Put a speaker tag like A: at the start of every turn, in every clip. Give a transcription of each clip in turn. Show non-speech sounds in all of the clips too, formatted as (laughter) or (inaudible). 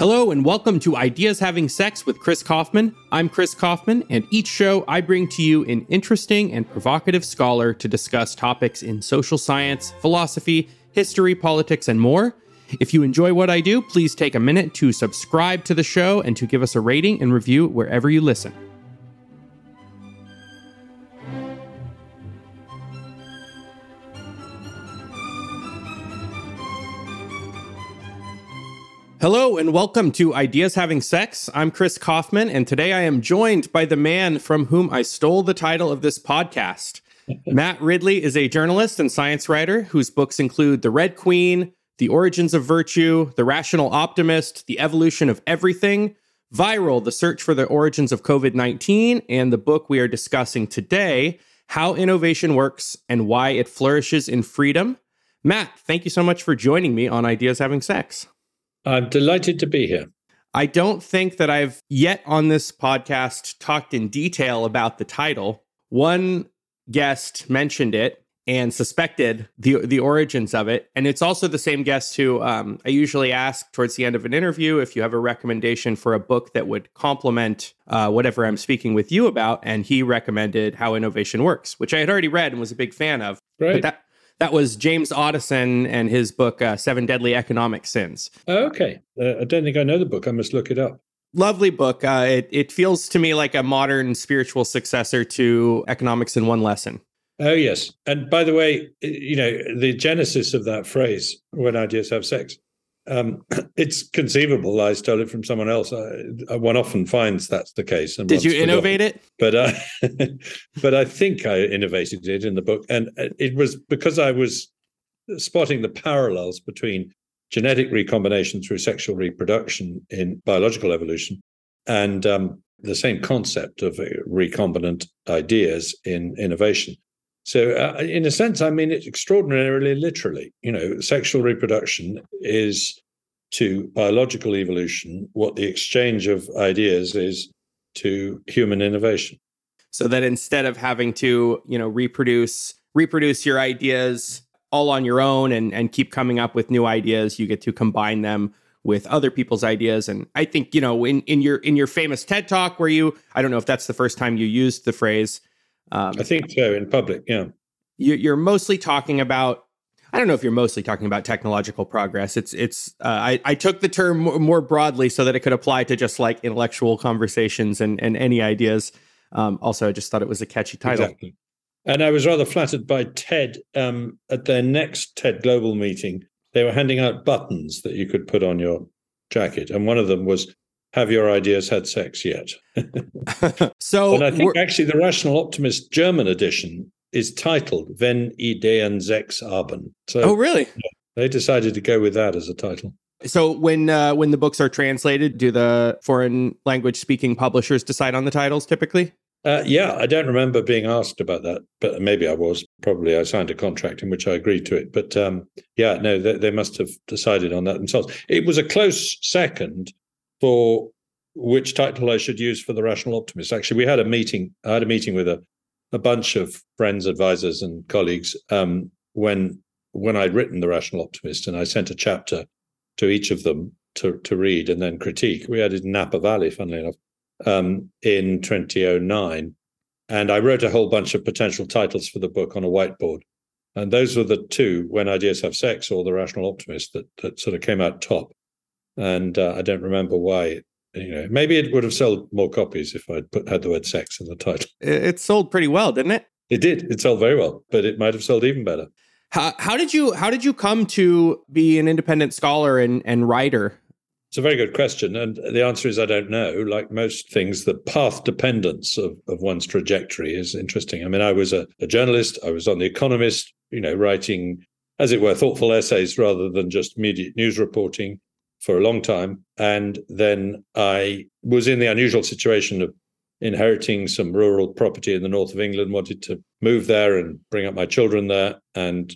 A: Hello, and welcome to Ideas Having Sex with Chris Kaufman. I'm Chris Kaufman, and each show I bring to you an interesting and provocative scholar to discuss topics in social science, philosophy, history, politics, and more. If you enjoy what I do, please take a minute to subscribe to the show and to give us a rating and review wherever you listen. Hello and welcome to Ideas Having Sex. I'm Chris Kaufman, and today I am joined by the man from whom I stole the title of this podcast. (laughs) Matt Ridley is a journalist and science writer whose books include The Red Queen, The Origins of Virtue, The Rational Optimist, The Evolution of Everything, Viral, The Search for the Origins of COVID 19, and the book we are discussing today, How Innovation Works and Why It Flourishes in Freedom. Matt, thank you so much for joining me on Ideas Having Sex.
B: I'm delighted to be here.
A: I don't think that I've yet on this podcast talked in detail about the title. One guest mentioned it and suspected the the origins of it, and it's also the same guest who um, I usually ask towards the end of an interview if you have a recommendation for a book that would complement uh, whatever I'm speaking with you about, and he recommended How Innovation Works, which I had already read and was a big fan of.
B: Right.
A: But that that was James Otteson and his book uh, Seven Deadly Economic Sins.
B: Okay, uh, I don't think I know the book. I must look it up.
A: Lovely book. Uh, it it feels to me like a modern spiritual successor to Economics in One Lesson.
B: Oh yes, and by the way, you know the genesis of that phrase "when ideas have sex." Um, (clears throat) it's conceivable I stole it from someone else. I, one often finds that's the case. And
A: Did you innovate it?
B: But uh, (laughs) but I think I innovated it in the book, and uh, it was because I was spotting the parallels between genetic recombination through sexual reproduction in biological evolution and um, the same concept of uh, recombinant ideas in innovation. So, uh, in a sense, I mean it extraordinarily literally. You know, sexual reproduction is to biological evolution what the exchange of ideas is to human innovation.
A: So that instead of having to, you know, reproduce reproduce your ideas all on your own and and keep coming up with new ideas, you get to combine them with other people's ideas and i think you know in in your in your famous ted talk where you i don't know if that's the first time you used the phrase
B: um, I think so in public. Yeah,
A: you, are mostly talking about. I don't know if you're mostly talking about technological progress. It's it's. Uh, I I took the term more, broadly so that it could apply to just like intellectual conversations and and any ideas. Um, also, I just thought it was a catchy title.
B: Exactly. And I was rather flattered by TED um, at their next TED Global meeting. They were handing out buttons that you could put on your jacket, and one of them was have your ideas had sex yet? (laughs)
A: so,
B: and I think actually the Rational Optimist German edition is titled "Wenn Ideen Sex haben."
A: So, oh, really?
B: They decided to go with that as a title.
A: So, when uh, when the books are translated, do the foreign language speaking publishers decide on the titles typically?
B: Uh, yeah, I don't remember being asked about that, but maybe I was. Probably I signed a contract in which I agreed to it. But um, yeah, no, they, they must have decided on that themselves. It was a close second for which title I should use for the rational optimist. Actually, we had a meeting. I had a meeting with a, a bunch of friends, advisors, and colleagues um, when when I'd written the rational optimist, and I sent a chapter to each of them to to read and then critique. We had it in Napa Valley, funnily enough, um, in 2009, and I wrote a whole bunch of potential titles for the book on a whiteboard. And those were the two, When Ideas Have Sex or The Rational Optimist, that, that sort of came out top and uh, I don't remember why. You know, maybe it would have sold more copies if I'd put had the word sex in the title.
A: It sold pretty well, didn't it?
B: It did. It sold very well, but it might have sold even better.
A: How, how did you how did you come to be an independent scholar and, and writer?
B: It's a very good question. And the answer is I don't know. Like most things, the path dependence of, of one's trajectory is interesting. I mean, I was a, a journalist, I was on The Economist, you know, writing, as it were, thoughtful essays rather than just immediate news reporting for a long time. And then I was in the unusual situation of inheriting some rural property in the north of England, wanted to move there and bring up my children there, and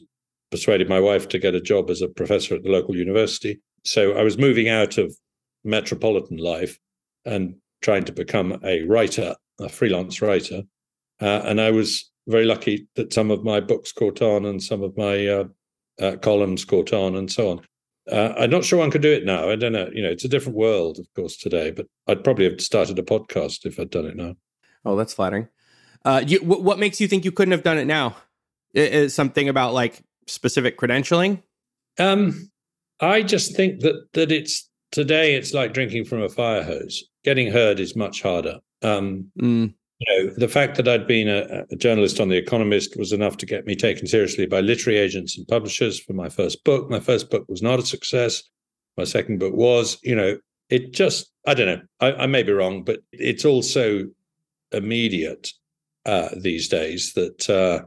B: persuaded my wife to get a job as a professor at the local university. So I was moving out of metropolitan life and trying to become a writer, a freelance writer. Uh, and I was very lucky that some of my books caught on and some of my uh, uh, columns caught on and so on. Uh, I'm not sure one could do it now. I don't know. You know, it's a different world, of course, today. But I'd probably have started a podcast if I'd done it now.
A: Oh, that's flattering. Uh, you, w- what makes you think you couldn't have done it now? Is something about like specific credentialing?
B: Um, I just think that that it's today. It's like drinking from a fire hose. Getting heard is much harder. Um, mm. You know, the fact that I'd been a, a, journalist on The Economist was enough to get me taken seriously by literary agents and publishers for my first book. My first book was not a success. My second book was. You know, it just I don't know. I, I may be wrong, but it's also immediate uh, these days that uh,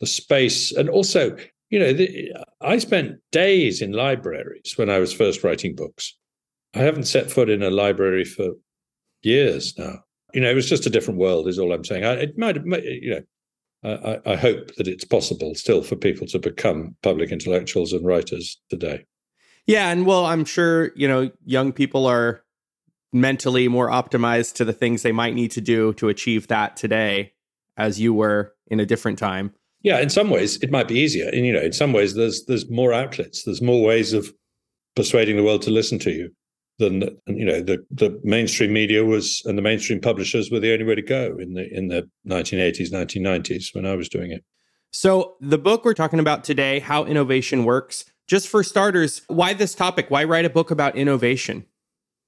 B: the space and also you know the, i spent days in libraries when i was first writing books i haven't set foot in a library for years now you know it was just a different world is all i'm saying. I, it might you know I, I hope that it's possible still for people to become public intellectuals and writers today.
A: Yeah and well i'm sure you know young people are mentally more optimized to the things they might need to do to achieve that today as you were in a different time.
B: Yeah in some ways it might be easier. And you know in some ways there's there's more outlets. There's more ways of persuading the world to listen to you than you know the the mainstream media was and the mainstream publishers were the only way to go in the in the 1980s 1990s when i was doing it.
A: So the book we're talking about today how innovation works just for starters why this topic? Why write a book about innovation?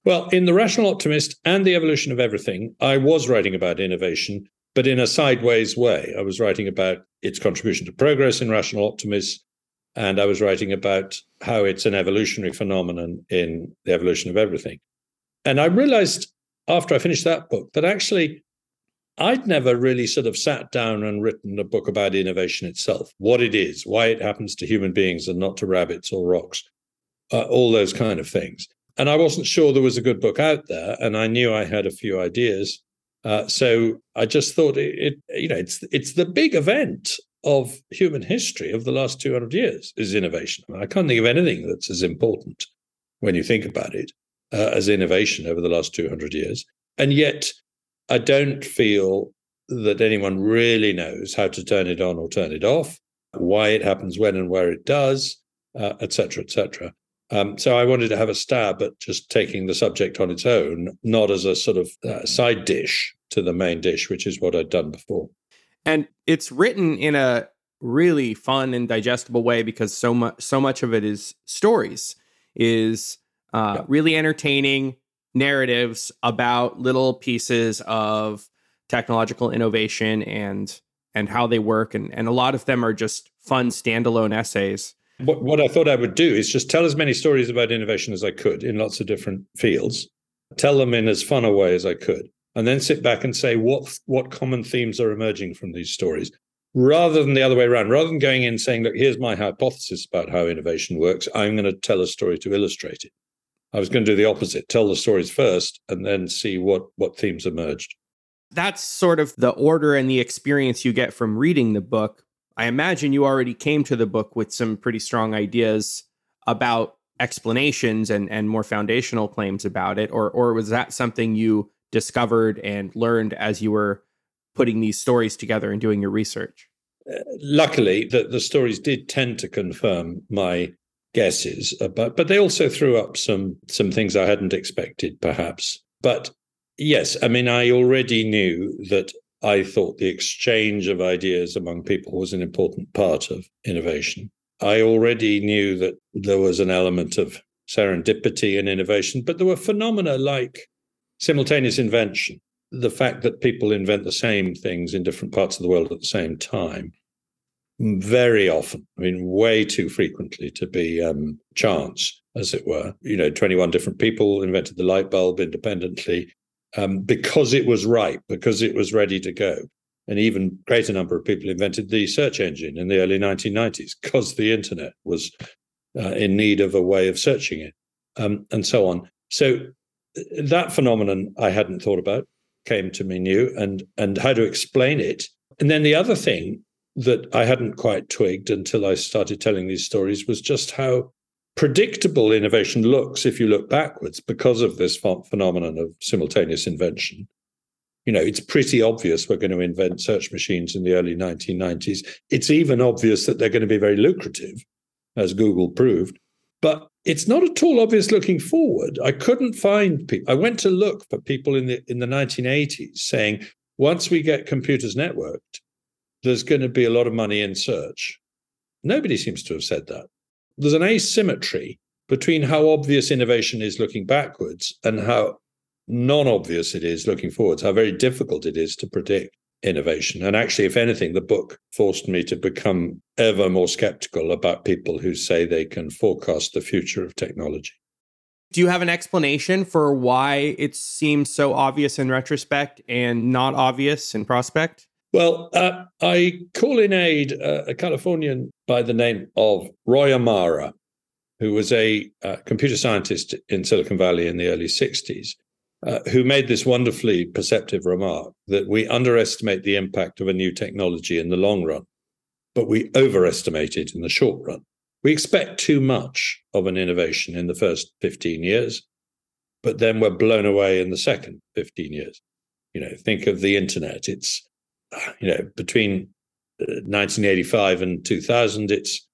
B: Well in the rational optimist and the evolution of everything i was writing about innovation but in a sideways way. I was writing about its contribution to progress in rational optimism, and I was writing about how it's an evolutionary phenomenon in the evolution of everything. And I realized after I finished that book that actually I'd never really sort of sat down and written a book about innovation itself, what it is, why it happens to human beings and not to rabbits or rocks, uh, all those kind of things. And I wasn't sure there was a good book out there. And I knew I had a few ideas. Uh, so I just thought it, it, you know, it's it's the big event of human history of the last 200 years is innovation. I, can't think of anything that's as important when you think about it uh, as innovation over the last 200 years. And yet, I don't feel that anyone really knows how to turn it on or turn it off, why it happens when and where it does, etc., uh, etc. Et um, so I wanted to have a stab at just taking the subject on its own, not as a sort of uh, side dish to the main dish, which is what I'd done before.
A: And it's written in a really fun and digestible way because so much so much of it is stories, is uh, yeah. really entertaining narratives about little pieces of technological innovation and and how they work, and and a lot of them are just fun standalone essays.
B: What, what I thought I would do is just tell as many stories about innovation as I could in lots of different fields, tell them in as fun a way as I could, and then sit back and say what what common themes are emerging from these stories, rather than the other way around. Rather than going in saying, "Look, here's my hypothesis about how innovation works," I'm going to tell a story to illustrate it. I was going to do the opposite: tell the stories first, and then see what what themes emerged.
A: That's sort of the order and the experience you get from reading the book I imagine you already came to the book with some pretty strong ideas about explanations and, and more foundational claims about it, or or was that something you discovered and learned as you were putting these stories together and doing your research?
B: Uh, luckily, the, the stories did tend to confirm my guesses, but but they also threw up some some things I hadn't expected, perhaps. But yes, I mean, I already knew that I thought the exchange of ideas among people was an important part of innovation. I already knew that there was an element of serendipity in innovation, but there were phenomena like simultaneous invention, the fact that people invent the same things in different parts of the world at the same time. Very often, I mean, way too frequently to be um, chance, as it were. You know, 21 different people invented the light bulb independently um, because it was right, because it was ready to go. An even greater number of people invented the search engine in the early 1990s because the internet was uh, in need of a way of searching it, um, and so on. So that phenomenon I hadn't thought about came to me new, and and how to explain it. And then the other thing that I hadn't quite twigged until I started telling these stories was just how predictable innovation looks if you look backwards because of this phenomenon of simultaneous invention. You know, it's pretty obvious we're going to invent search machines in the early 1990s. It's even obvious that they're going to be very lucrative, as Google proved. But it's not at all obvious looking forward. I couldn't find people. I went to look for people in the in the 1980s saying once we get computers networked, there's going to be a lot of money in search. Nobody seems to have said that. There's an asymmetry between how obvious innovation is looking backwards and how non obvious it is looking forwards, how very difficult it is to predict innovation. And actually, if anything, the book forced me to become ever more skeptical about people who say they can forecast the future of technology.
A: Do you have an explanation for why it seems so obvious in retrospect and not obvious in prospect?
B: Well, uh, I call in aid uh, a Californian by the name of Roy Amara, who was a uh, computer scientist in Silicon Valley in the early 60s, uh, who made this wonderfully perceptive remark that we underestimate the impact of a new technology in the long run, but we overestimate it in the short run. We expect too much of an innovation in the first 15 years, but then we're blown away in the second 15 years. You know, think of the internet. It's you know, between 1985 uh, and 2000, it's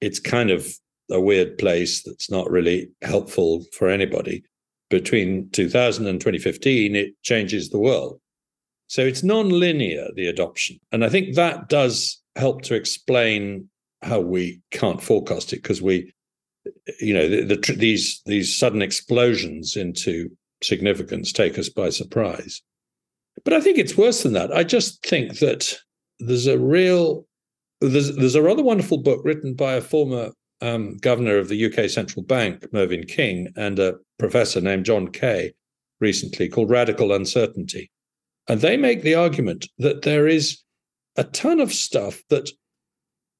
B: it's kind of a weird place that's not really helpful for anybody. Between 2000 and 2015, it changes the world. So it's non-linear the adoption, and I think that does help to explain how we can't forecast it because we, you know, the, the, these these sudden explosions into significance take us by surprise. But I think it's worse than that. I just think that there's a real there's there's a rather wonderful book written by a former um, governor of the UK central bank, Mervyn King, and a professor named John Kay recently called Radical Uncertainty. And they make the argument that there is a ton of stuff that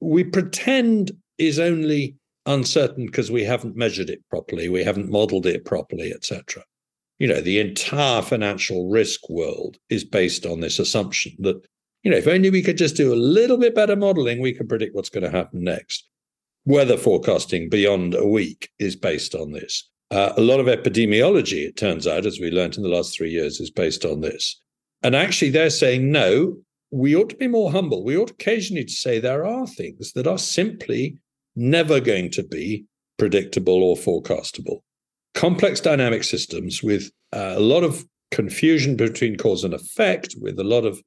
B: we pretend is only uncertain because we haven't measured it properly, we haven't modeled it properly, etc you know, the entire financial risk world is based on this assumption that, you know, if only we could just do a little bit better modeling, we can predict what's going to happen next. Weather forecasting beyond a week is based on this. Uh, a lot of epidemiology, it turns out, as we learned in the last three years, is based on this. And actually, they're saying, no, we ought to be more humble. We ought occasionally to say there are things that are simply never going to be predictable or forecastable complex dynamic systems with uh, a lot of confusion between cause and effect, with a lot of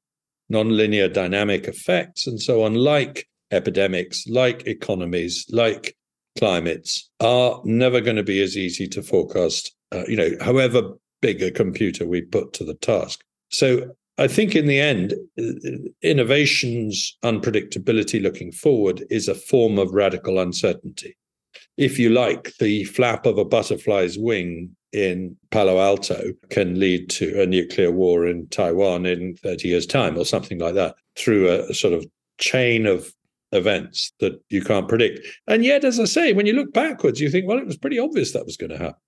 B: nonlinear dynamic effects and so on, like epidemics, like economies, like climates, are never going to be as easy to forecast, uh, you know, however big a computer we put to the task. So I think in the end, innovation's unpredictability looking forward is a form of radical uncertainty if you like, the flap of a butterfly's wing in Palo Alto can lead to a nuclear war in Taiwan in 30 years' time or something like that through a sort of chain of events that you can't predict. And yet, as I say, when you look backwards, you think, well, it was pretty obvious that was going to happen.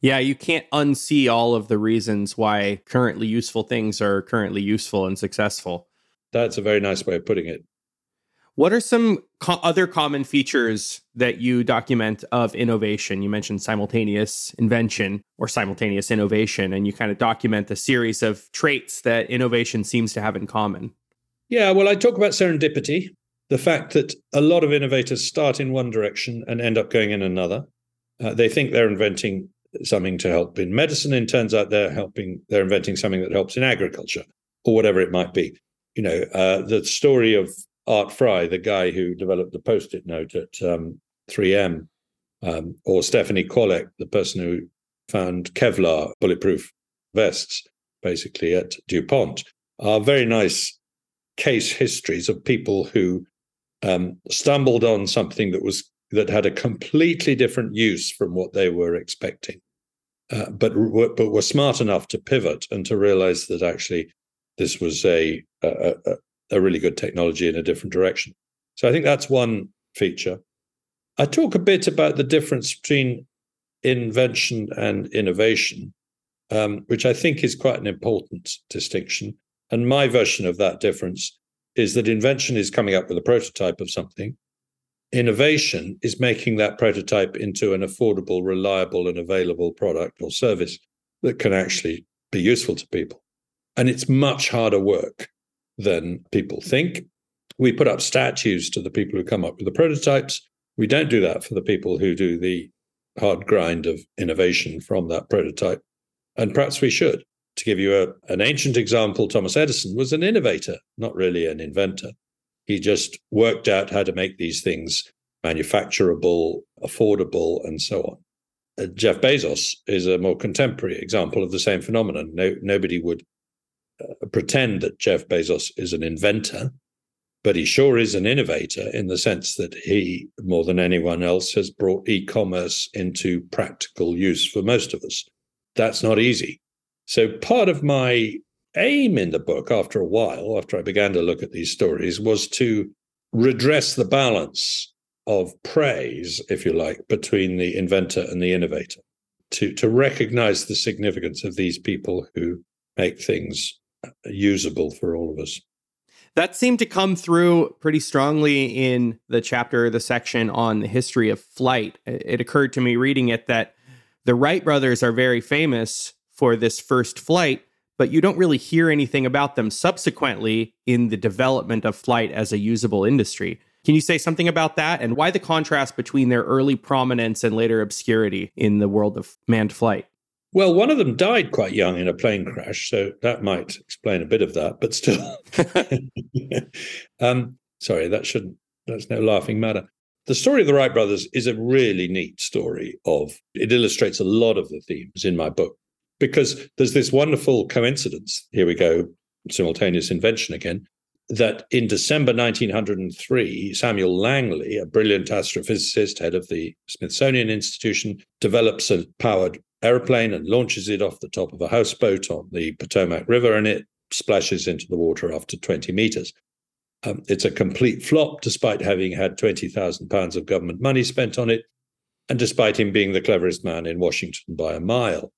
A: Yeah, you can't unsee all of the reasons why currently useful things are currently useful and successful.
B: That's a very nice way of putting it.
A: What are some co- other common features that you document of innovation? You mentioned simultaneous invention or simultaneous innovation, and you kind of document the series of traits that innovation seems to have in common.
B: Yeah, well, I talk about serendipity, the fact that a lot of innovators start in one direction and end up going in another. Uh, they think they're inventing something to help in medicine, and turns out they're helping, they're inventing something that helps in agriculture or whatever it might be. You know, uh, the story of Art Fry, the guy who developed the post-it note at um, 3M, um, or Stephanie Kwolek, the person who found Kevlar bulletproof vests, basically at DuPont, are very nice case histories of people who um, stumbled on something that was that had a completely different use from what they were expecting, uh, but but were smart enough to pivot and to realize that actually this was a, a, a really good technology in a different direction. So I think that's one feature. I talk a bit about the difference between invention and innovation, um, which I think is quite an important distinction. And my version of that difference is that invention is coming up with a prototype of something. Innovation is making that prototype into an affordable, reliable, and available product or service that can actually be useful to people. And it's much harder work than people think. We put up statues to the people who come up with the prototypes. We don't do that for the people who do the hard grind of innovation from that prototype. And perhaps we should. To give you a, an ancient example, Thomas Edison was an innovator, not really an inventor. He just worked out how to make these things manufacturable, affordable, and so on. Uh, Jeff Bezos is a more contemporary example of the same phenomenon. No, nobody would uh, pretend that Jeff Bezos is an inventor, but he sure is an innovator in the sense that he, more than anyone else, has brought e commerce into practical use for most of us. That's not easy. So, part of my aim in the book, after a while, after I began to look at these stories, was to redress the balance of praise, if you like, between the inventor and the innovator, to, to recognize the significance of these people who make things usable for all of us.
A: That seemed to come through pretty strongly in the chapter, the section on the history of flight. It occurred to me reading it that the Wright brothers are very famous for this first flight, but you don't really hear anything about them subsequently in the development of flight as a usable industry. Can you say something about that and why the contrast between their early prominence and later obscurity in the world of manned flight?
B: Well, one of them died quite young in a plane crash, so that might explain a bit of that, but still. (laughs) (laughs) um, sorry, that shouldn't, that's no laughing matter. The story of the Wright brothers is a really neat story of, it illustrates a lot of the themes in my book because there's this wonderful coincidence. Here we go, simultaneous invention again that in December 1903, Samuel Langley, a brilliant astrophysicist, head of the Smithsonian Institution, develops a powered aeroplane and launches it off the top of a houseboat on the Potomac River, and it splashes into the water after 20 meters. Um, it's a complete flop, despite having had 20,000 pounds of government money spent on it, and despite him being the cleverest man in Washington by a mile.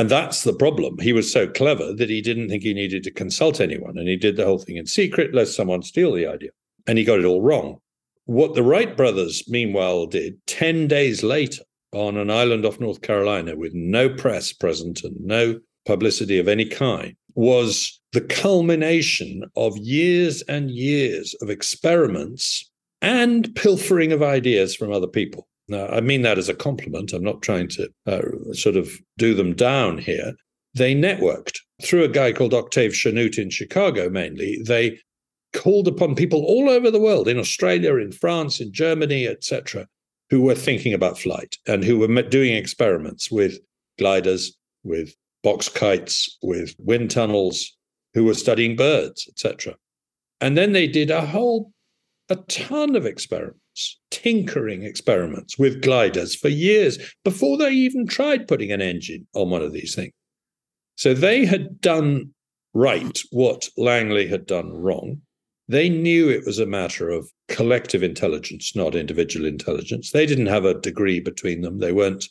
B: And that's the problem. He was so clever that he didn't think he needed to consult anyone. And he did the whole thing in secret, lest someone steal the idea. And he got it all wrong. What the Wright brothers, meanwhile, did 10 days later on an island off North Carolina with no press present and no publicity of any kind was the culmination of years and years of experiments and pilfering of ideas from other people. Now, I mean that as a compliment. I'm not trying to uh, sort of do them down here. They networked through a guy called Octave Chanute in Chicago, mainly. They called upon people all over the world, in Australia, in France, in Germany, etc., who were thinking about flight and who were doing experiments with gliders, with box kites, with wind tunnels, who were studying birds, etc. And then they did a whole a ton of experiments, tinkering experiments with gliders for years before they even tried putting an engine on one of these things. So they had done right what Langley had done wrong. They knew it was a matter of collective intelligence, not individual intelligence. They didn't have a degree between them. They weren't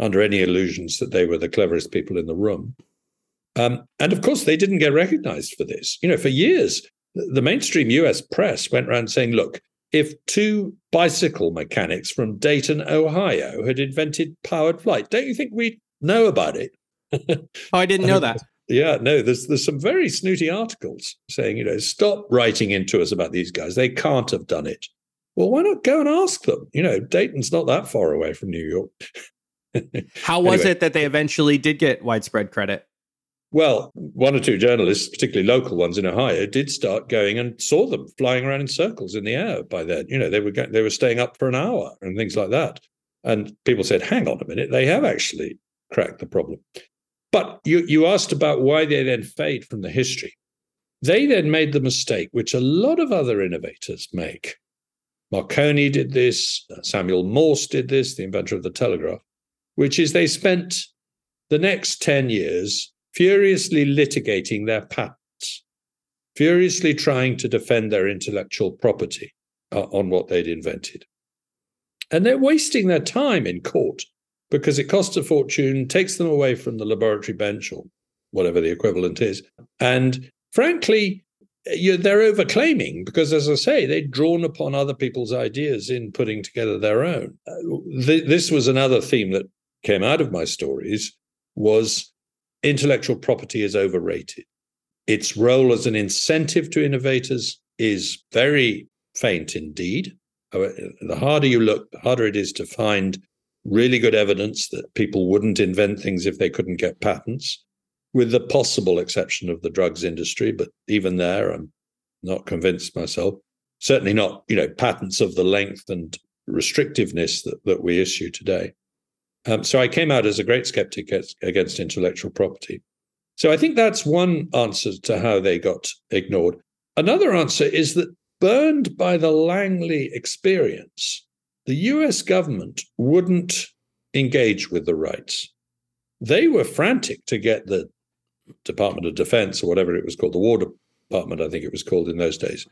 B: under any illusions that they were the cleverest people in the room. Um, and of course, they didn't get recognized for this. You know, for years, the mainstream US press went around saying, look, if two bicycle mechanics from Dayton, Ohio had invented powered flight, don't you think we'd know about it?
A: oh, I didn't (laughs) know that.
B: Yeah, no, there's there's some very snooty articles saying, you know, stop writing into us about these guys. They can't have done it. Well, why not go and ask them? You know, Dayton's not that far away from New York. (laughs)
A: How was anyway. it that they eventually did get widespread credit?
B: Well, one or two journalists, particularly local ones in Ohio, did start going and saw them flying around in circles in the air by then. You know, they were they were staying up for an hour and things like that. And people said, "Hang on a minute, they have actually cracked the problem." But you you asked about why they then fade from the history. They then made the mistake which a lot of other innovators make. Marconi did this, uh, Samuel Morse did this, the inventor of the telegraph, which is they spent the next 10 years furiously litigating their patents, furiously trying to defend their intellectual property uh, on what they'd invented. And they're wasting their time in court because it costs a fortune, takes them away from the laboratory bench or whatever the equivalent is. And frankly, you, they're overclaiming because, as I say, they'd drawn upon other people's ideas in putting together their own. Uh, th- this was another theme that came out of my stories was intellectual property is overrated. Its role as an incentive to innovators is very faint indeed. The harder you look, the harder it is to find really good evidence that people wouldn't invent things if they couldn't get patents, with the possible exception of the drugs industry. But even there, I'm not convinced myself. Certainly not, you know, patents of the length and restrictiveness that, that we issue today. Um, so I came out as a great skeptic against intellectual property. So I think that's one answer to how they got ignored. Another answer is that burned by the Langley experience, the US government wouldn't engage with the Wrights. They were frantic to get the Department of Defense or whatever it was called, the War Department, I think it was called in those days,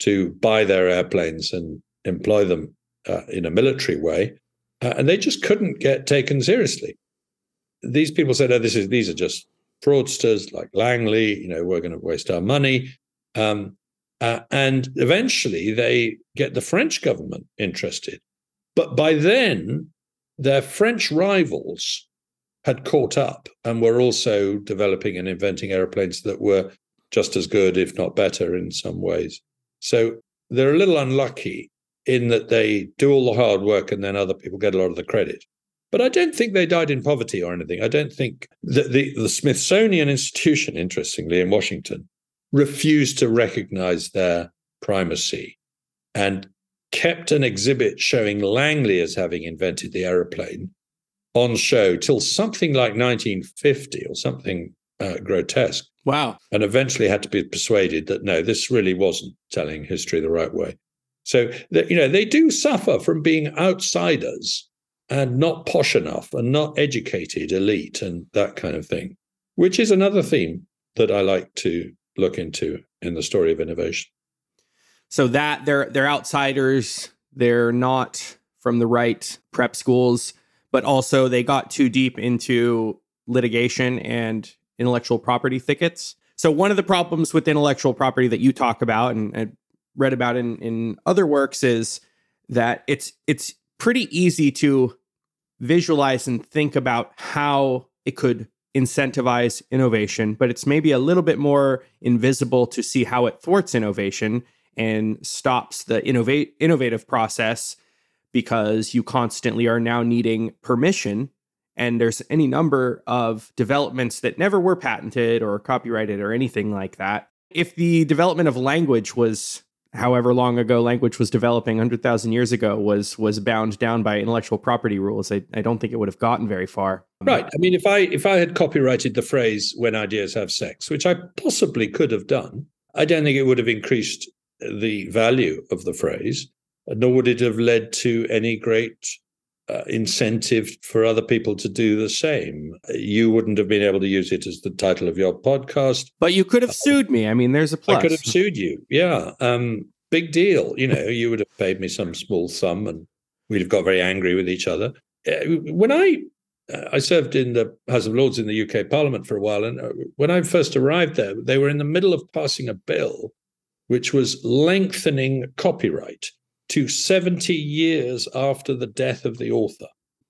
B: to buy their airplanes and employ them uh, in a military way. Uh, and they just couldn't get taken seriously. These people said, oh, this is, these are just fraudsters like Langley, you know, we're going to waste our money. Um, uh, and eventually they get the French government interested. But by then, their French rivals had caught up and were also developing and inventing airplanes that were just as good, if not better, in some ways. So they're a little unlucky in that they do all the hard work and then other people get a lot of the credit. But I don't think they died in poverty or anything. I don't think that the, the Smithsonian Institution, interestingly, in Washington, refused to recognize their primacy and kept an exhibit showing Langley as having invented the aeroplane on show till something like 1950 or something uh, grotesque.
A: Wow.
B: And eventually had to be persuaded that no, this really wasn't telling history the right way. So, that, you know, they do suffer from being outsiders and not posh enough and not educated elite and that kind of thing, which is another theme that I like to look into in the story of innovation.
A: So that they're they're outsiders, they're not from the right prep schools, but also they got too deep into litigation and intellectual property thickets. So one of the problems with intellectual property that you talk about and, and read about in, in other works is that it's it's pretty easy to visualize and think about how it could incentivize innovation, but it's maybe a little bit more invisible to see how it thwarts innovation and stops the innovate innovative process because you constantly are now needing permission and there's any number of developments that never were patented or copyrighted or anything like that. If the development of language was however long ago language was developing 100,000 years ago was was bound down by intellectual property rules. I, I don't think it would have gotten very far.
B: Right. I mean if i if i had copyrighted the phrase when ideas have sex which i possibly could have done i don't think it would have increased the value of the phrase nor would it have led to any great uh, incentive for other people to do the same. You wouldn't have been able to use it as the title of your podcast.
A: But you could have sued me. I mean, there's a plus.
B: I could have sued you. Yeah. Um, big deal. You know, you would have paid me some small sum and we'd have got very angry with each other. Uh, when I uh, I served in the House of Lords in the UK Parliament for a while, and uh, when I first arrived there, they were in the middle of passing a bill which was lengthening copyright to 70 years after the death of the author.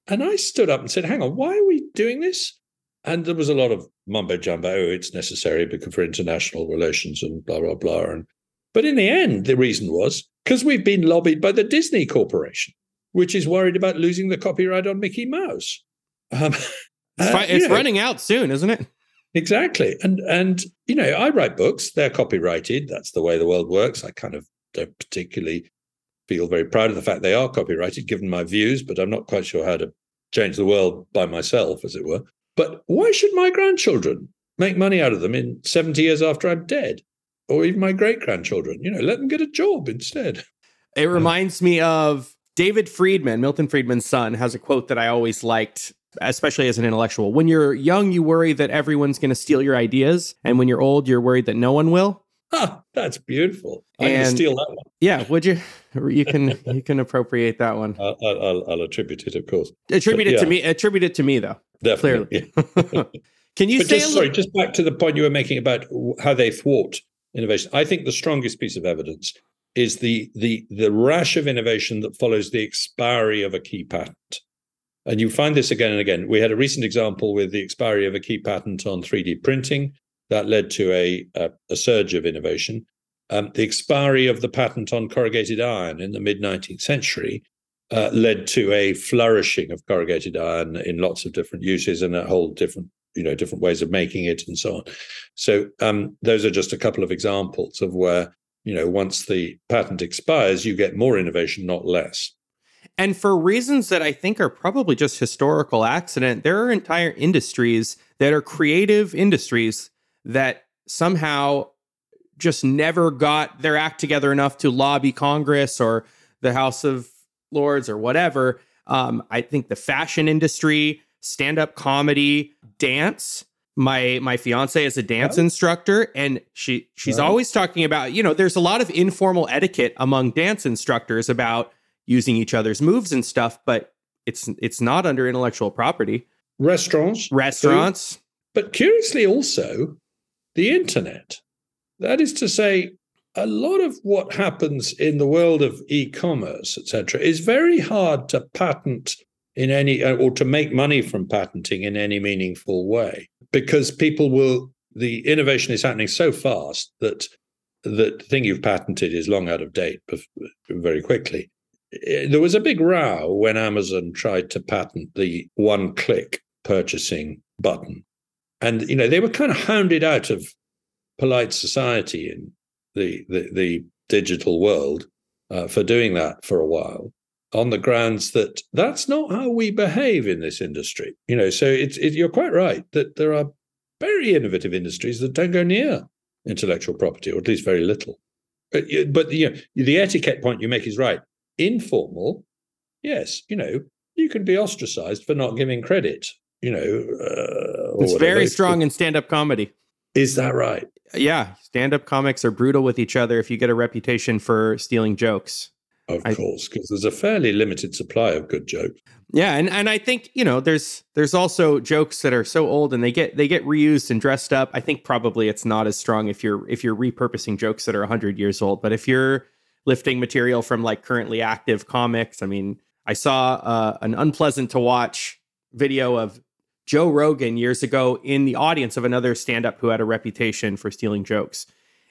B: And I stood up and said, hang on, why are we doing this? And there was a lot of mumbo jumbo, oh, it's necessary because for international relations and blah, blah, blah. And, but in the end, the reason was because we've been lobbied by the Disney Corporation, which is worried about losing the copyright on Mickey Mouse. Um, (laughs)
A: it's, uh, it's running out soon, isn't it?
B: Exactly. And and you know, I write books, they're copyrighted. That's the way the world works. I kind of don't particularly feel very proud of the fact they are copyrighted, given my views, but I'm not quite sure how to change the world by myself, as it were. But why should my grandchildren make money out of them in 70 years after I'm dead? Or even my great grandchildren? You know, let them get a job instead.
A: It reminds me of David Friedman, Milton Friedman's son, has a quote that I always liked, especially as an intellectual. When you're young, you worry that everyone's going to steal your ideas. And when you're old, you're worried that no one will.
B: Oh, that's beautiful. I and, can steal that one.
A: Yeah, would you? You can you can appropriate that one.
B: I'll, I'll, I'll attribute it, of course.
A: Attribute but, it yeah. to me. Attribute it to me, though.
B: Definitely.
A: Clearly. (laughs) can you
B: but
A: say?
B: Just, sorry, just back to the point you were making about how they thwart innovation. I think the strongest piece of evidence is the the the rash of innovation that follows the expiry of a key patent. And you find this again and again. We had a recent example with the expiry of a key patent on 3D printing that led to a, a, a surge of innovation. um, the expiry of the patent on corrugated iron in the mid 19th century uh, led to a flourishing of corrugated iron in lots of different uses and a whole different you know different ways of making it and so on so um, those are just a couple of examples of where you know once the patent expires you get more innovation not less
A: and for reasons that I think are probably just historical accident, there are entire industries that are creative industries that somehow just never got their act together enough to lobby Congress or the House of Lords or whatever. Um, I think the fashion industry, stand up comedy, dance. My my fiance is a dance oh. instructor, and she she's oh. always talking about you know there's a lot of informal etiquette among dance instructors about using each other's moves and stuff, but it's it's not under intellectual property.
B: Restaurants,
A: restaurants,
B: but curiously also the internet. That is to say, a lot of what happens in the world of e-commerce, etc., is very hard to patent in any uh, or to make money from patenting in any meaningful way because people will the innovation is happening so fast that the thing you've patented is long out of date very quickly there was a big row when Amazon tried to patent the one click purchasing button. And, you know, they were kind of hounded out of polite society in the, the, the digital world uh, for doing that for a while on the grounds that that's not how we behave in this industry. You know, so it's it, you're quite right that there are very innovative industries that don't go near intellectual property, or at least very little. But, but you know, the etiquette point you make is right informal, yes, you know, you can be ostracized for not giving credit. You know,
A: uh, it's very strong in stand-up comedy.
B: Is that right?
A: Yeah, stand-up comics are brutal with each other if you get a reputation for stealing jokes.
B: Of I, course, because there's a fairly limited supply of good jokes.
A: Yeah, and and I think you know there's there's also jokes that are so old and they get they get reused and dressed up. I think probably it's not as strong if you're if you're repurposing jokes that are 100 years old, but if you're lifting material from like currently active comics. I mean, I saw uh, an unpleasant to watch video of Joe Rogan years ago in the audience of another stand up who had a reputation for stealing jokes.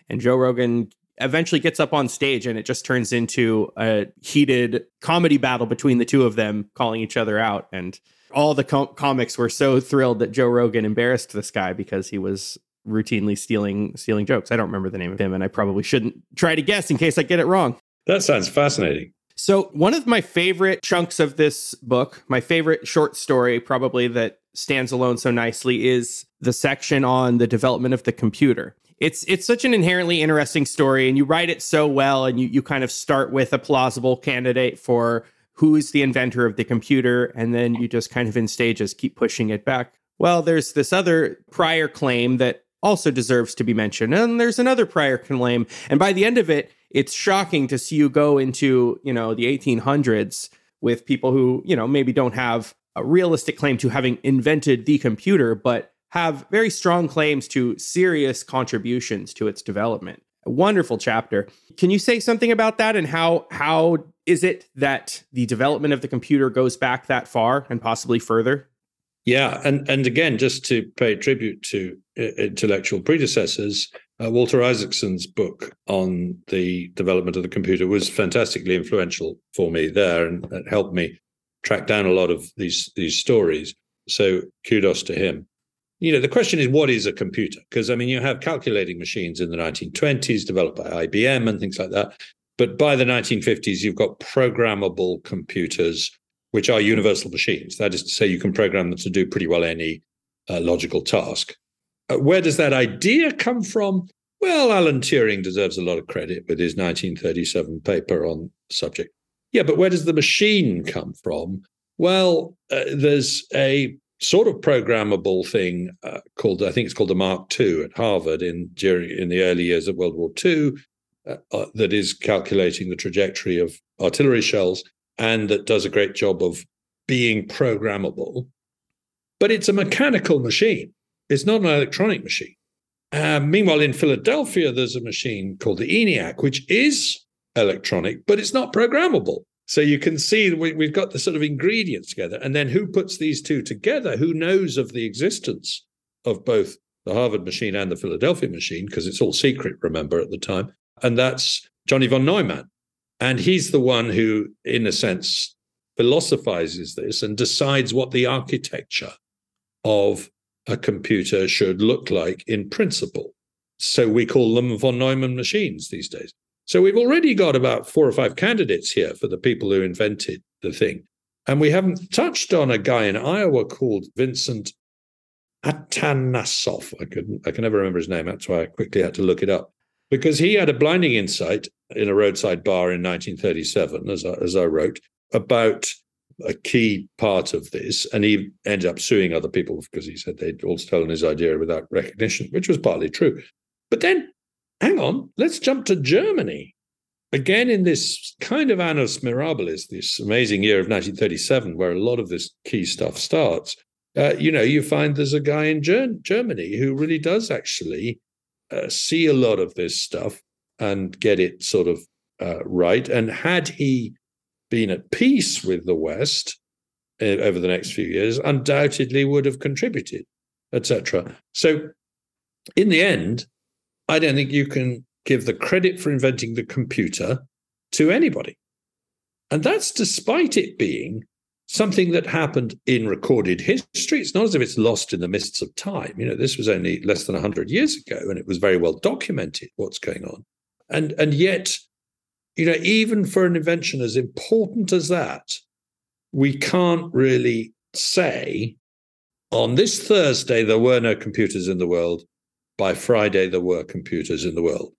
A: And Joe Rogan eventually gets up on stage and it just turns into a heated comedy battle between the two of them calling each other out. And all the com- comics were so thrilled that Joe Rogan embarrassed this guy because he was routinely stealing stealing jokes. I don't remember the name of him, and I probably shouldn't try to guess in case I get it wrong.
B: That sounds fascinating.
A: So, one of my favorite chunks of this book, my favorite short story, probably that stands alone so nicely, is the section on the development of the computer. It's it's such an inherently interesting story, and you write it so well, and you you kind of start with a plausible candidate for who's the inventor of the computer, and then you just kind of in stages keep pushing it back. Well, there's this other prior claim that also deserves to be mentioned. And there's another prior claim. And by the end of it, it's shocking to see you go into, you know, the 1800s with people who, you know, maybe don't have a realistic claim to having invented the computer, but have very strong claims to serious contributions to its development. A wonderful chapter. Can you say something about that and how how is it that the development of the computer goes back that far and possibly further?
B: Yeah, and and again, just to pay tribute to uh, intellectual predecessors, uh, Walter Isaacson's book on the development of the computer was fantastically influential for me there, and helped me track down a lot of these these stories. So kudos to him. You know, the question is, what is a computer? Because I mean, you have calculating machines in the 1920s developed by IBM and things like that. But by the 1950s, you've got programmable computers which are universal machines. That is to say, you can program them to do pretty well any uh, logical task. Uh, where does that idea come from? Well, Alan Turing deserves a lot of credit with his 1937 paper on the subject. Yeah, but where does the machine come from? Well, uh, there's a sort of programmable thing uh, called, I think it's called the Mark II at Harvard in during in the early years of World War II, uh, uh, that is calculating the trajectory of artillery shells and that does a great job of being programmable. But it's a mechanical machine, it's not an electronic machine. Uh, meanwhile, in Philadelphia, there's a machine called the ENIAC, which is electronic, but it's not programmable. So you can see we, we've got the sort of ingredients together. And then who puts these two together? Who knows of the existence of both the Harvard machine and the Philadelphia machine? Because it's all secret, remember, at the time. and that's Johnny von Neumann. And he's the one who, in a sense, philosophizes this and decides what the architecture of a computer should look like in principle. So we call them von Neumann machines these days. So we've already got about four or five candidates here for the people who invented the thing. And we haven't touched on a guy in Iowa called Vincent Atanasoff. I couldn't, I can never remember his name. That's why I quickly had to look it up. Because he had a blinding insight in a roadside bar in 1937, as I, as I wrote, about a key part of this. And he ended up suing other people because he said they'd all stolen his idea without recognition, which was partly true. But then, hang on, let's jump to Germany. Again, in this kind of annus mirabilis, this amazing year of 1937, where a lot of this key stuff starts, uh, you know, you find there's a guy in Ger- Germany who really does actually uh, see a lot of this stuff and get it sort of uh, right. And had he been at peace with the West uh, over the next few years, undoubtedly would have contributed, etc. So, in the end, I don't think you can give the credit for inventing the computer to anybody. And that's despite it being something that happened in recorded history. It's not as if it's lost in the mists of time. You know, this was only less than 100 years ago, and it was very well documented what's going on. And, and yet, you know, even for an invention as important as that, we can't really say on this Thursday there were no computers in the world. By Friday, there were computers in the world.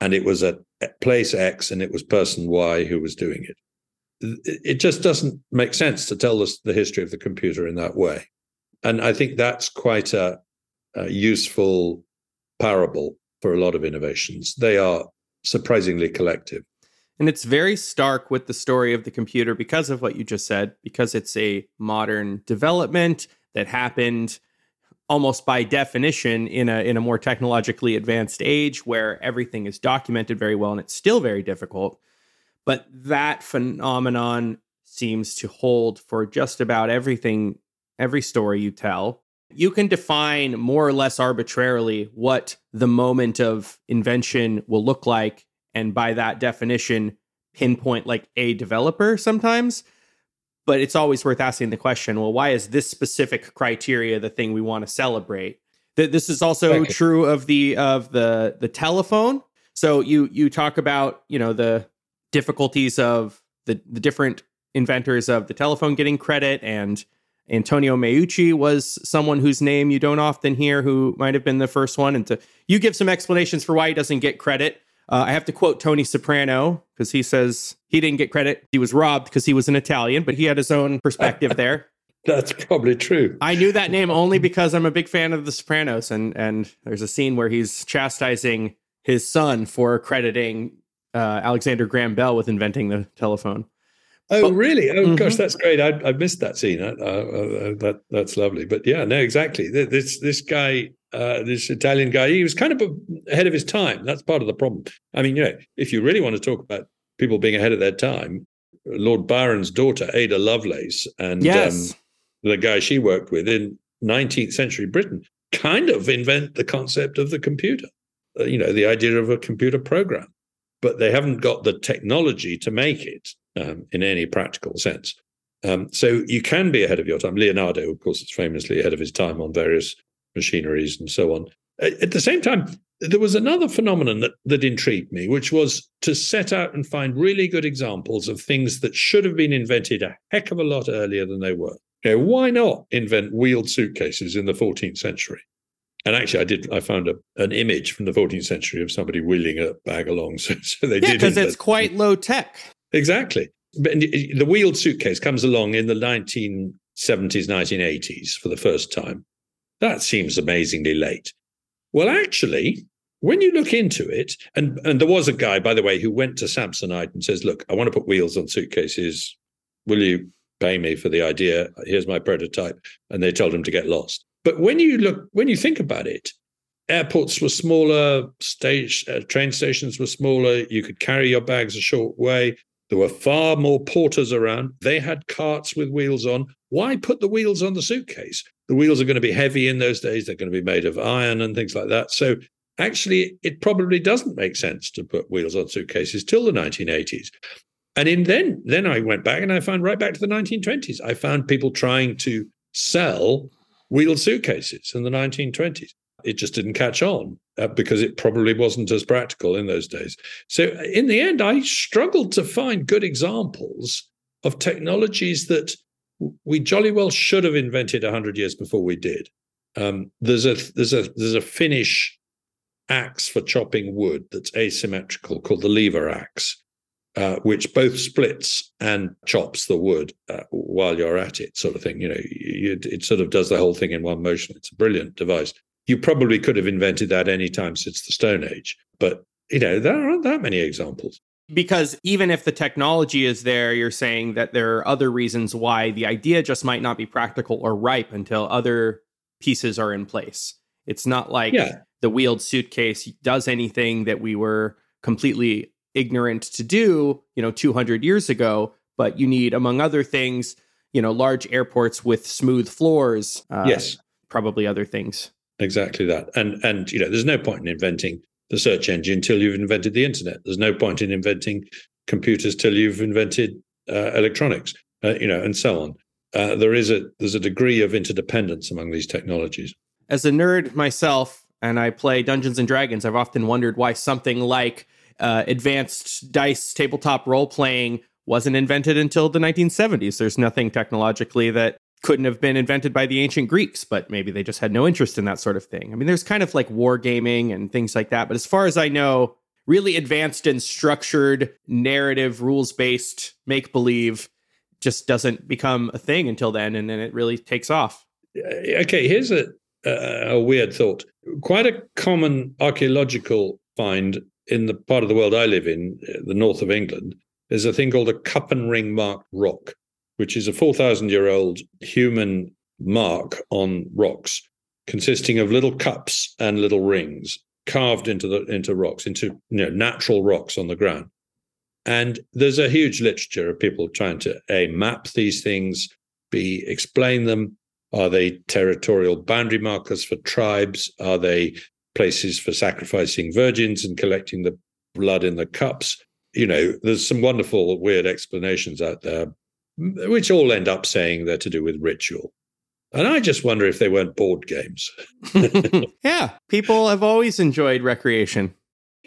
B: And it was at place X and it was person Y who was doing it it just doesn't make sense to tell us the history of the computer in that way. And I think that's quite a, a useful parable for a lot of innovations. They are surprisingly collective.
A: And it's very stark with the story of the computer because of what you just said, because it's a modern development that happened almost by definition in a in a more technologically advanced age where everything is documented very well and it's still very difficult but that phenomenon seems to hold for just about everything, every story you tell. You can define more or less arbitrarily what the moment of invention will look like. And by that definition, pinpoint like a developer sometimes. But it's always worth asking the question well, why is this specific criteria the thing we want to celebrate? This is also true of the of the the telephone. So you you talk about you know the difficulties of the, the different inventors of the telephone getting credit and Antonio Meucci was someone whose name you don't often hear who might have been the first one and to you give some explanations for why he doesn't get credit uh, I have to quote Tony Soprano because he says he didn't get credit. He was robbed because he was an Italian, but he had his own perspective (laughs) there.
B: That's probably true.
A: I knew that name only because I'm a big fan of The Sopranos, and and there's a scene where he's chastising his son for crediting uh, Alexander Graham Bell with inventing the telephone.
B: Oh, but, really? Oh, mm-hmm. gosh, that's great. I, I missed that scene. Uh, uh, uh, that that's lovely. But yeah, no, exactly. This this guy, uh, this Italian guy, he was kind of ahead of his time. That's part of the problem. I mean, you know, if you really want to talk about people being ahead of their time, Lord Byron's daughter Ada Lovelace and um, yes. um, the guy she worked with in 19th century Britain kind of invent the concept of the computer. Uh, you know, the idea of a computer program but they haven't got the technology to make it um, in any practical sense. Um, so you can be ahead of your time. Leonardo, of course, is famously ahead of his time on various machineries and so on. At the same time, there was another phenomenon that, that intrigued me, which was to set out and find really good examples of things that should have been invented a heck of a lot earlier than they were. You know, why not invent wheeled suitcases in the 14th century? And actually, I did. I found a, an image from the 14th century of somebody wheeling a bag along. (laughs) So, so they
A: yeah,
B: did
A: because it's quite low tech.
B: Exactly. But the wheeled suitcase comes along in the 1970s, 1980s for the first time. That seems amazingly late. Well, actually, when you look into it, and and there was a guy, by the way, who went to Samsonite and says, "Look, I want to put wheels on suitcases. Will you pay me for the idea? Here's my prototype." And they told him to get lost. But when you look, when you think about it, airports were smaller, stage uh, train stations were smaller. You could carry your bags a short way. There were far more porters around. They had carts with wheels on. Why put the wheels on the suitcase? The wheels are going to be heavy in those days. They're going to be made of iron and things like that. So actually, it probably doesn't make sense to put wheels on suitcases till the 1980s. And in then, then I went back and I found right back to the 1920s. I found people trying to sell wheeled suitcases in the 1920s. It just didn't catch on uh, because it probably wasn't as practical in those days. So in the end, I struggled to find good examples of technologies that we jolly well should have invented 100 years before we did. Um, there's a there's a there's a Finnish axe for chopping wood that's asymmetrical called the lever axe, uh, which both splits and chops the wood uh, while you're at it, sort of thing. You know, you, it sort of does the whole thing in one motion. It's a brilliant device. You probably could have invented that any time since the Stone Age, but you know there aren't that many examples.
A: Because even if the technology is there, you're saying that there are other reasons why the idea just might not be practical or ripe until other pieces are in place. It's not like yeah. the wheeled suitcase does anything that we were completely ignorant to do, you know, 200 years ago, but you need among other things, you know, large airports with smooth floors.
B: Uh, yes.
A: Probably other things.
B: Exactly that. And and you know, there's no point in inventing the search engine until you've invented the internet. There's no point in inventing computers till you've invented uh, electronics, uh, you know, and so on. Uh, there is a there's a degree of interdependence among these technologies.
A: As a nerd myself, and I play Dungeons and Dragons, I've often wondered why something like uh, advanced dice tabletop role playing wasn't invented until the 1970s. There's nothing technologically that couldn't have been invented by the ancient Greeks, but maybe they just had no interest in that sort of thing. I mean, there's kind of like wargaming and things like that. But as far as I know, really advanced and structured narrative, rules based make believe just doesn't become a thing until then, and then it really takes off.
B: Okay, here's a a weird thought. Quite a common archaeological find in the part of the world I live in, uh, the north of England, is a thing called a cup and ring marked rock, which is a 4,000 year old human mark on rocks, consisting of little cups and little rings carved into the into rocks, into you know, natural rocks on the ground. And there's a huge literature of people trying to a map these things, b explain them. Are they territorial boundary markers for tribes? Are they places for sacrificing virgins and collecting the blood in the cups? You know, there's some wonderful, weird explanations out there, which all end up saying they're to do with ritual. And I just wonder if they weren't board games. (laughs)
A: yeah, people have always enjoyed recreation.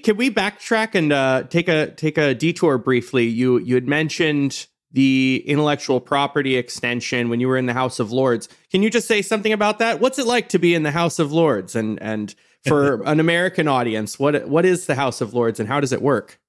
A: Can we backtrack and uh, take a take a detour briefly? You you had mentioned the intellectual property extension when you were in the House of Lords. Can you just say something about that? What's it like to be in the House of Lords? And and for (laughs) an American audience, what what is the House of Lords and how does it work?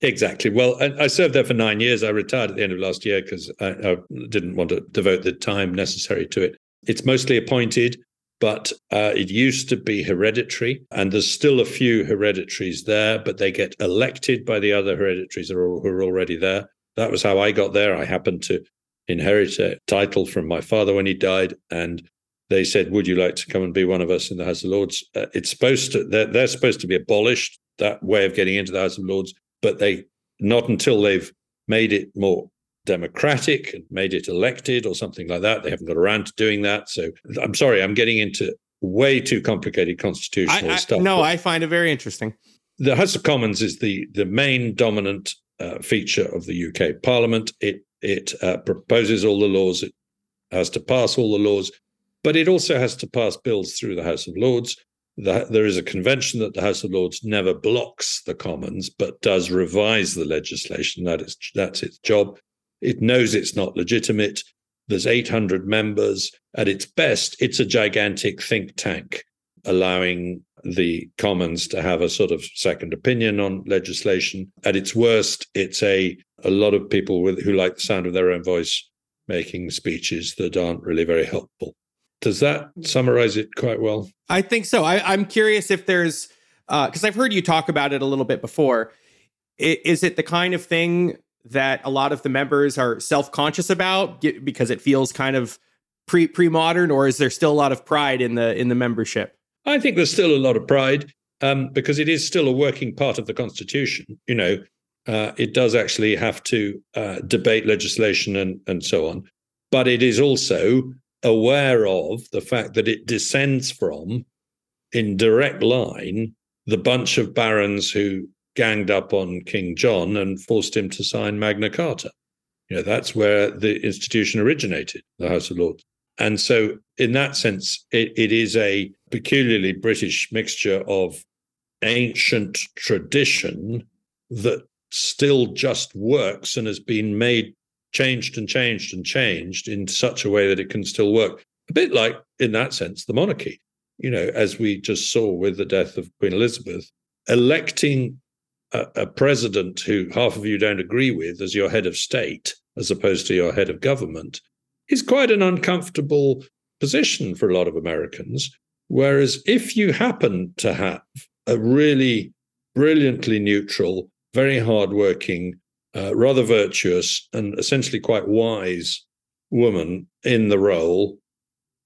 B: Exactly. Well, I, served there for nine years. I retired at the end of last year because I, I didn't want to devote the time necessary to it. It's mostly appointed but uh, it used to be hereditary, and there's still a few hereditaries there, but they get elected by the other hereditaries who are already there. That was how I got there. I happened to inherit a title from my father when he died, and they said, "Would you like to come and be one of us in the House of Lords?" Uh, it's supposed to they're, they're supposed to be abolished that way of getting into the House of Lords, but they not until they've made it more democratic and made it elected or something like that. They haven't got around to doing that. So I'm sorry, I'm getting into way too complicated constitutional
A: I, I,
B: stuff.
A: No, I find it very interesting.
B: The House of Commons is the the main dominant uh, feature of the UK Parliament. It it uh, proposes all the laws. It has to pass all the laws, but it also has to pass bills through the House of Lords. The, there is a convention that the House of Lords never blocks the Commons, but does revise the legislation. That is that's its job. It knows it's not legitimate. There's 800 members. At its best, it's a gigantic think tank, allowing the Commons to have a sort of second opinion on legislation. At its worst, it's a a lot of people with, who like the sound of their own voice making speeches that aren't really very helpful. Does that summarize it quite well?
A: I think so. I, am curious if there's because uh, I've heard you talk about it a little bit before. Is it the kind of thing that a lot of the members are self-conscious about because it feels kind of pre pre-modern or is there still a lot of pride in the in the membership
B: i think there's still a lot of pride um, because it is still a working part of the constitution you know uh, it does actually have to uh, debate legislation and and so on but it is also aware of the fact that it descends from in direct line the bunch of barons who ganged up on King John and forced him to sign Magna Carta. You know, that's where the institution originated, the House of Lords. And so, in that sense, it, it is a peculiarly British mixture of ancient tradition that still just works and has been made, changed and changed and changed in such a way that it can still work. A bit like, in that sense, the monarchy. You know, as we just saw with the death of Queen Elizabeth, electing a, a president who half of you don't agree with as your head of state, as opposed to your head of government, is quite an uncomfortable position for a lot of Americans. Whereas if you happen to have a really brilliantly neutral, very hardworking, uh, rather virtuous, and essentially quite wise woman in the role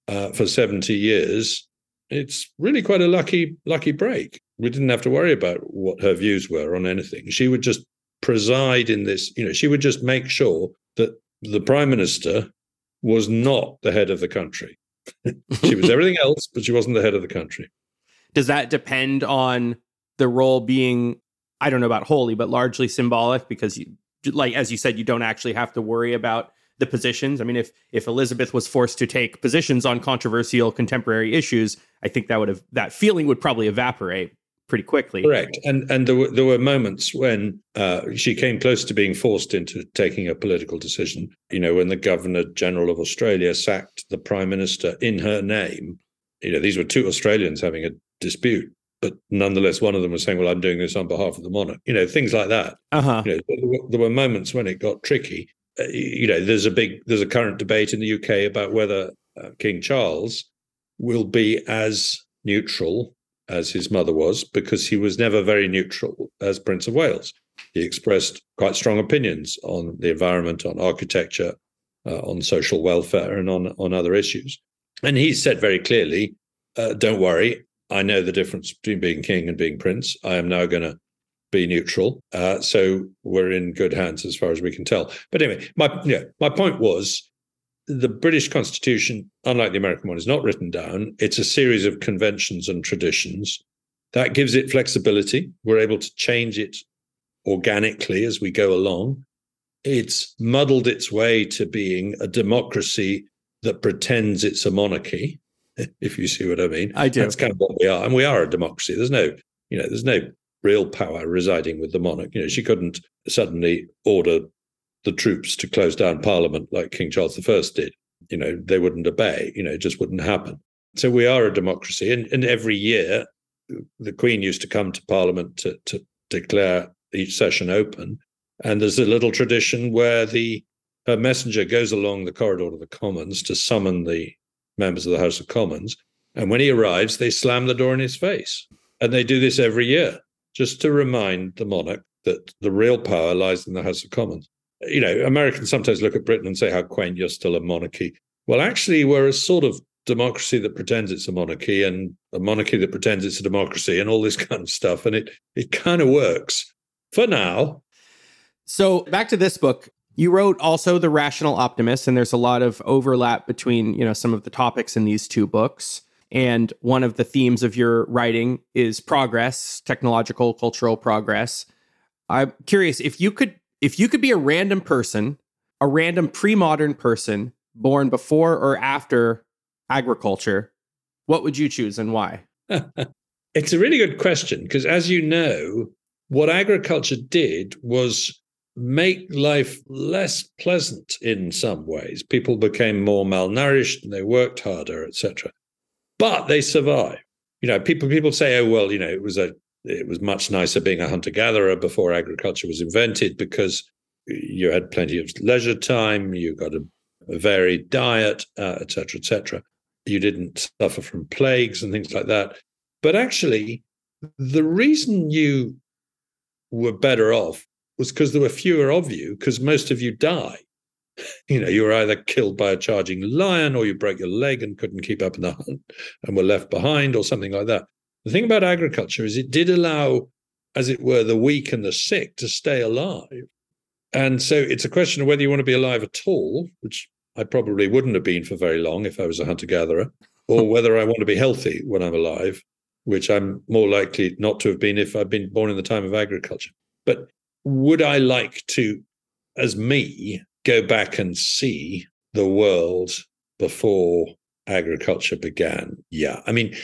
B: uh, for 70 years, it's really quite a lucky, lucky break. We didn't have to worry about what her views were on anything. She would just preside in this, you know, she would just make sure that the prime minister was not the head of the country. (laughs) she was everything else, but she wasn't the head of the country.
A: Does that depend on the role being, I don't know about holy, but largely symbolic? Because, you, like as you said, you don't actually have to worry about the positions. I mean, if if Elizabeth was forced to take positions on controversial contemporary issues, I think that would have that feeling would probably evaporate pretty quickly.
B: Correct. And and there were, there were moments when uh, she came close to being forced into taking a political decision. You know, when the Governor General of Australia sacked the Prime Minister in her name. You know, these were two Australians having a dispute, but nonetheless, one of them was saying, "Well, I'm doing this on behalf of the monarch." You know, things like that.
A: Uh-huh.
B: You know, there, were, moments when it got tricky. Uh, you know, there's a big, there's a current debate in the UK about whether uh, King Charles will be as neutral as his mother was, because he was never very neutral as Prince of Wales. He expressed quite strong opinions on the environment, on architecture, uh, on social welfare, and on, on other issues. And he said very clearly, uh, Don't worry, I know the difference between being king and being prince. I am now going to be neutral. Uh, so we're in good hands as far as we can tell. But anyway, my yeah, my point was the British Constitution, unlike the American one, is not written down. It's a series of conventions and traditions. That gives it flexibility. We're able to change it organically as we go along. It's muddled its way to being a democracy that pretends it's a monarchy, if you see what I mean.
A: I do.
B: That's kind of what we are. And we are a democracy. There's no, you know, there's no real power residing with the monarch. You know, she couldn't suddenly order the troops to close down Parliament like King Charles I did. You know, they wouldn't obey. You know, it just wouldn't happen. So we are a democracy, and, and every year the Queen used to come to Parliament to, to declare each session open. And there's a little tradition where the her messenger goes along the corridor to the Commons to summon the members of the House of Commons. And when he arrives, they slam the door in his face. And they do this every year, just to remind the monarch that the real power lies in the House of Commons you know, Americans sometimes look at Britain and say, how quaint, you're still a monarchy. Well, actually, we're a sort of democracy that pretends it's a monarchy and a monarchy that pretends it's a democracy and all this (laughs) kind of stuff. And it it kind of works for now.
A: So back to this book. You wrote also The Rational Optimist, and there's a lot of overlap between, you know, some of the topics in these two books. And one of the themes of your writing is progress, technological, cultural progress. I'm curious if you could if you could be a random person, a random pre modern person born before or after agriculture, what would you choose and why? (laughs)
B: it's a really good question because, as you know, what agriculture did was make life less pleasant in some ways. People became more malnourished and they worked harder, etc. But they survived. You know, people people say, "Oh well, you know, it was a it was much nicer being a hunter gatherer before agriculture was invented because you had plenty of leisure time, you got a, a varied diet, etc., uh, etc. Et you didn't suffer from plagues and things like that. But actually, the reason you were better off was because there were fewer of you, because most of you die. (laughs) You know, you were either killed by a charging lion or you broke your leg and couldn't keep up in the (laughs) hunt and were left behind or something like that. The thing about agriculture is it did allow, as it were, the weak and the sick to stay alive. And so it's a question of whether you want to be alive at all, which I probably wouldn't have been for very long if I was a hunter gatherer, or (laughs) whether I want to be healthy when I'm alive. which I'm more likely not to have been if I'd been born in the time of agriculture. But would I like to, as me, go back and see the world before agriculture began? Yeah. I mean,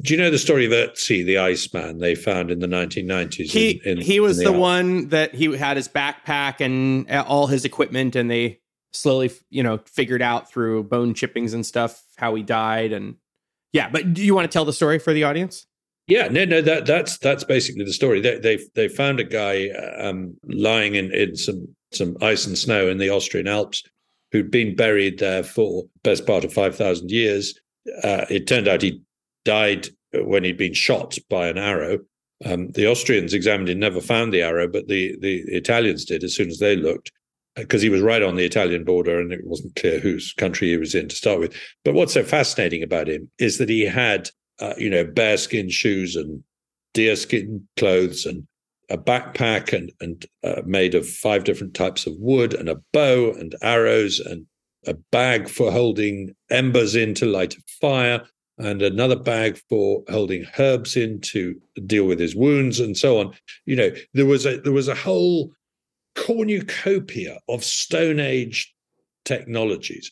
B: do you know the story of Ötzi, the Iceman they found in the 1990s?
A: He,
B: in, in,
A: he was the,
B: the
A: one that he had his backpack and uh, all his equipment, and they slowly, you know, figured out through bone chippings and stuff how he died. And yeah, but do you want to tell the story for the audience?
B: Yeah, no, no, that that's that's basically the story. They they they found a guy um, lying in in some some ice and snow in the Austrian Alps who'd been buried there for best part of five thousand years. Uh, it turned out he died when he'd been shot by an arrow. Um, the Austrians examined him, never found the arrow, but the the Italians did as soon as they looked because he was right on the Italian border and it wasn't clear whose country he was in to start with. But what's so fascinating about him is that he had, uh, you know, bearskin shoes and deerskin clothes and a backpack and and uh, made of five different types of wood and a bow and arrows and a bag for holding embers in to light a fire and another bag for holding herbs in to deal with his wounds and so on you know there was a there was a whole cornucopia of Stone Age technologies.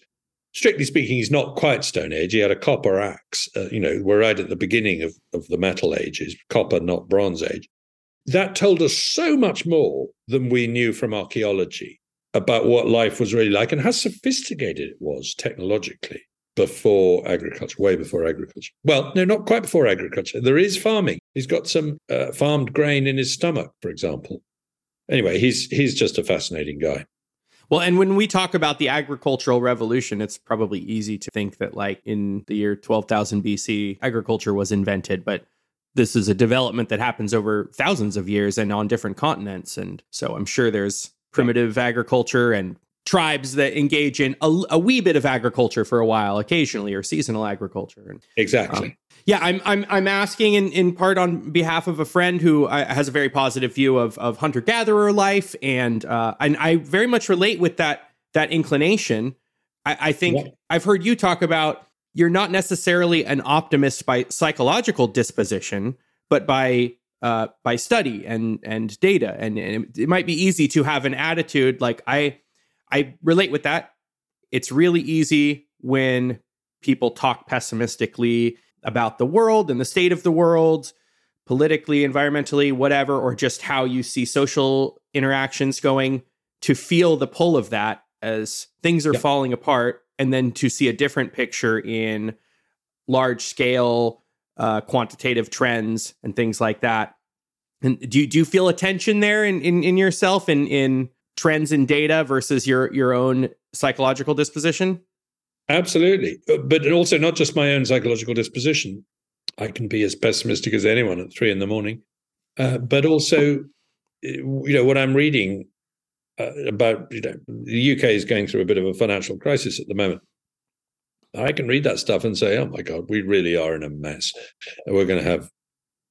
B: Strictly speaking, he's not quite Stone Age. He had a copper axe. Uh, you know, we're right at the beginning of, of the metal ages, copper, not Bronze Age. That told us so much more than we knew from archaeology about what life was really like and how sophisticated it was technologically before agriculture, way before agriculture. Well, no, not quite before agriculture. There is farming. He's got some uh, farmed grain in his stomach, for example anyway, he's he's just a fascinating guy.
A: Well, and when we talk about the agricultural revolution, it's probably easy to think that, like in the year 12,000 BC, agriculture was invented, but this is a development that happens over thousands of years and on different continents. And so I'm sure there's primitive agriculture and tribes that engage in a, a, wee bit of agriculture for a while occasionally or seasonal agriculture.
B: and Exactly.
A: Um, yeah, I'm I'm I'm asking in, in part on behalf of a friend who uh, has a very positive view of of hunter gatherer life, and uh, and I very much relate with that that inclination. I, I think yeah. I've heard you talk about you're not necessarily an optimist by psychological disposition, but by uh, by study and and data, and, and it, it might be easy to have an attitude like I I relate with that. It's really easy when people talk pessimistically about the world and the state of the world, politically, environmentally, whatever, or just how you see social interactions going, to feel the pull of that as things are falling apart, and then to see a different picture in large scale uh, quantitative trends and things like that. And do you, do you feel a tension there in, in, in yourself in, in trends in data versus your your own psychological disposition?
B: Absolutely. Uh, but also not just my own psychological disposition. I can be as pessimistic as anyone at three in the morning. Uh, but also, you know, what I'm reading uh, about, you know, the UK is going through a bit of a financial crisis at the moment. I can read that stuff and say, oh my God, we really are in a mess. And we're going to have,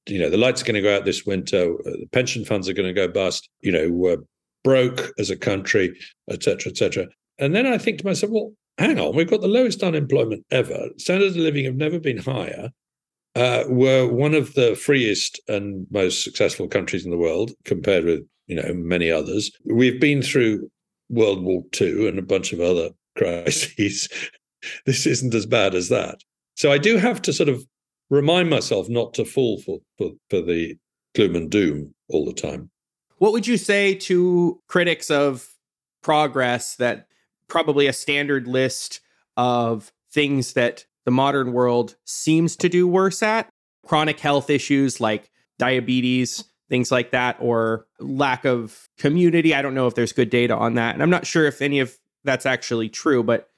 B: you know, the lights are going to go out this winter. Uh, the pension funds are going to go bust. You know, we're broke as a country, et cetera, et cetera. And then I think to myself, well, hang on, we've got the lowest unemployment ever. Standards of living have never been higher. Uh, we're one of the freest and most successful countries in the world compared with you know many others. We've been through World War II and a bunch of other (laughs) crises. this isn't as bad as that. So I do have to sort of remind myself not to fall for, for, for the gloom and doom all the time.
A: What would you say to critics of progress that probably a standard list of things that the modern world seems to do worse at chronic health issues like diabetes, things like that, or lack of community. I don't know if there's good data on that. And I'm not sure if any of that's actually true, but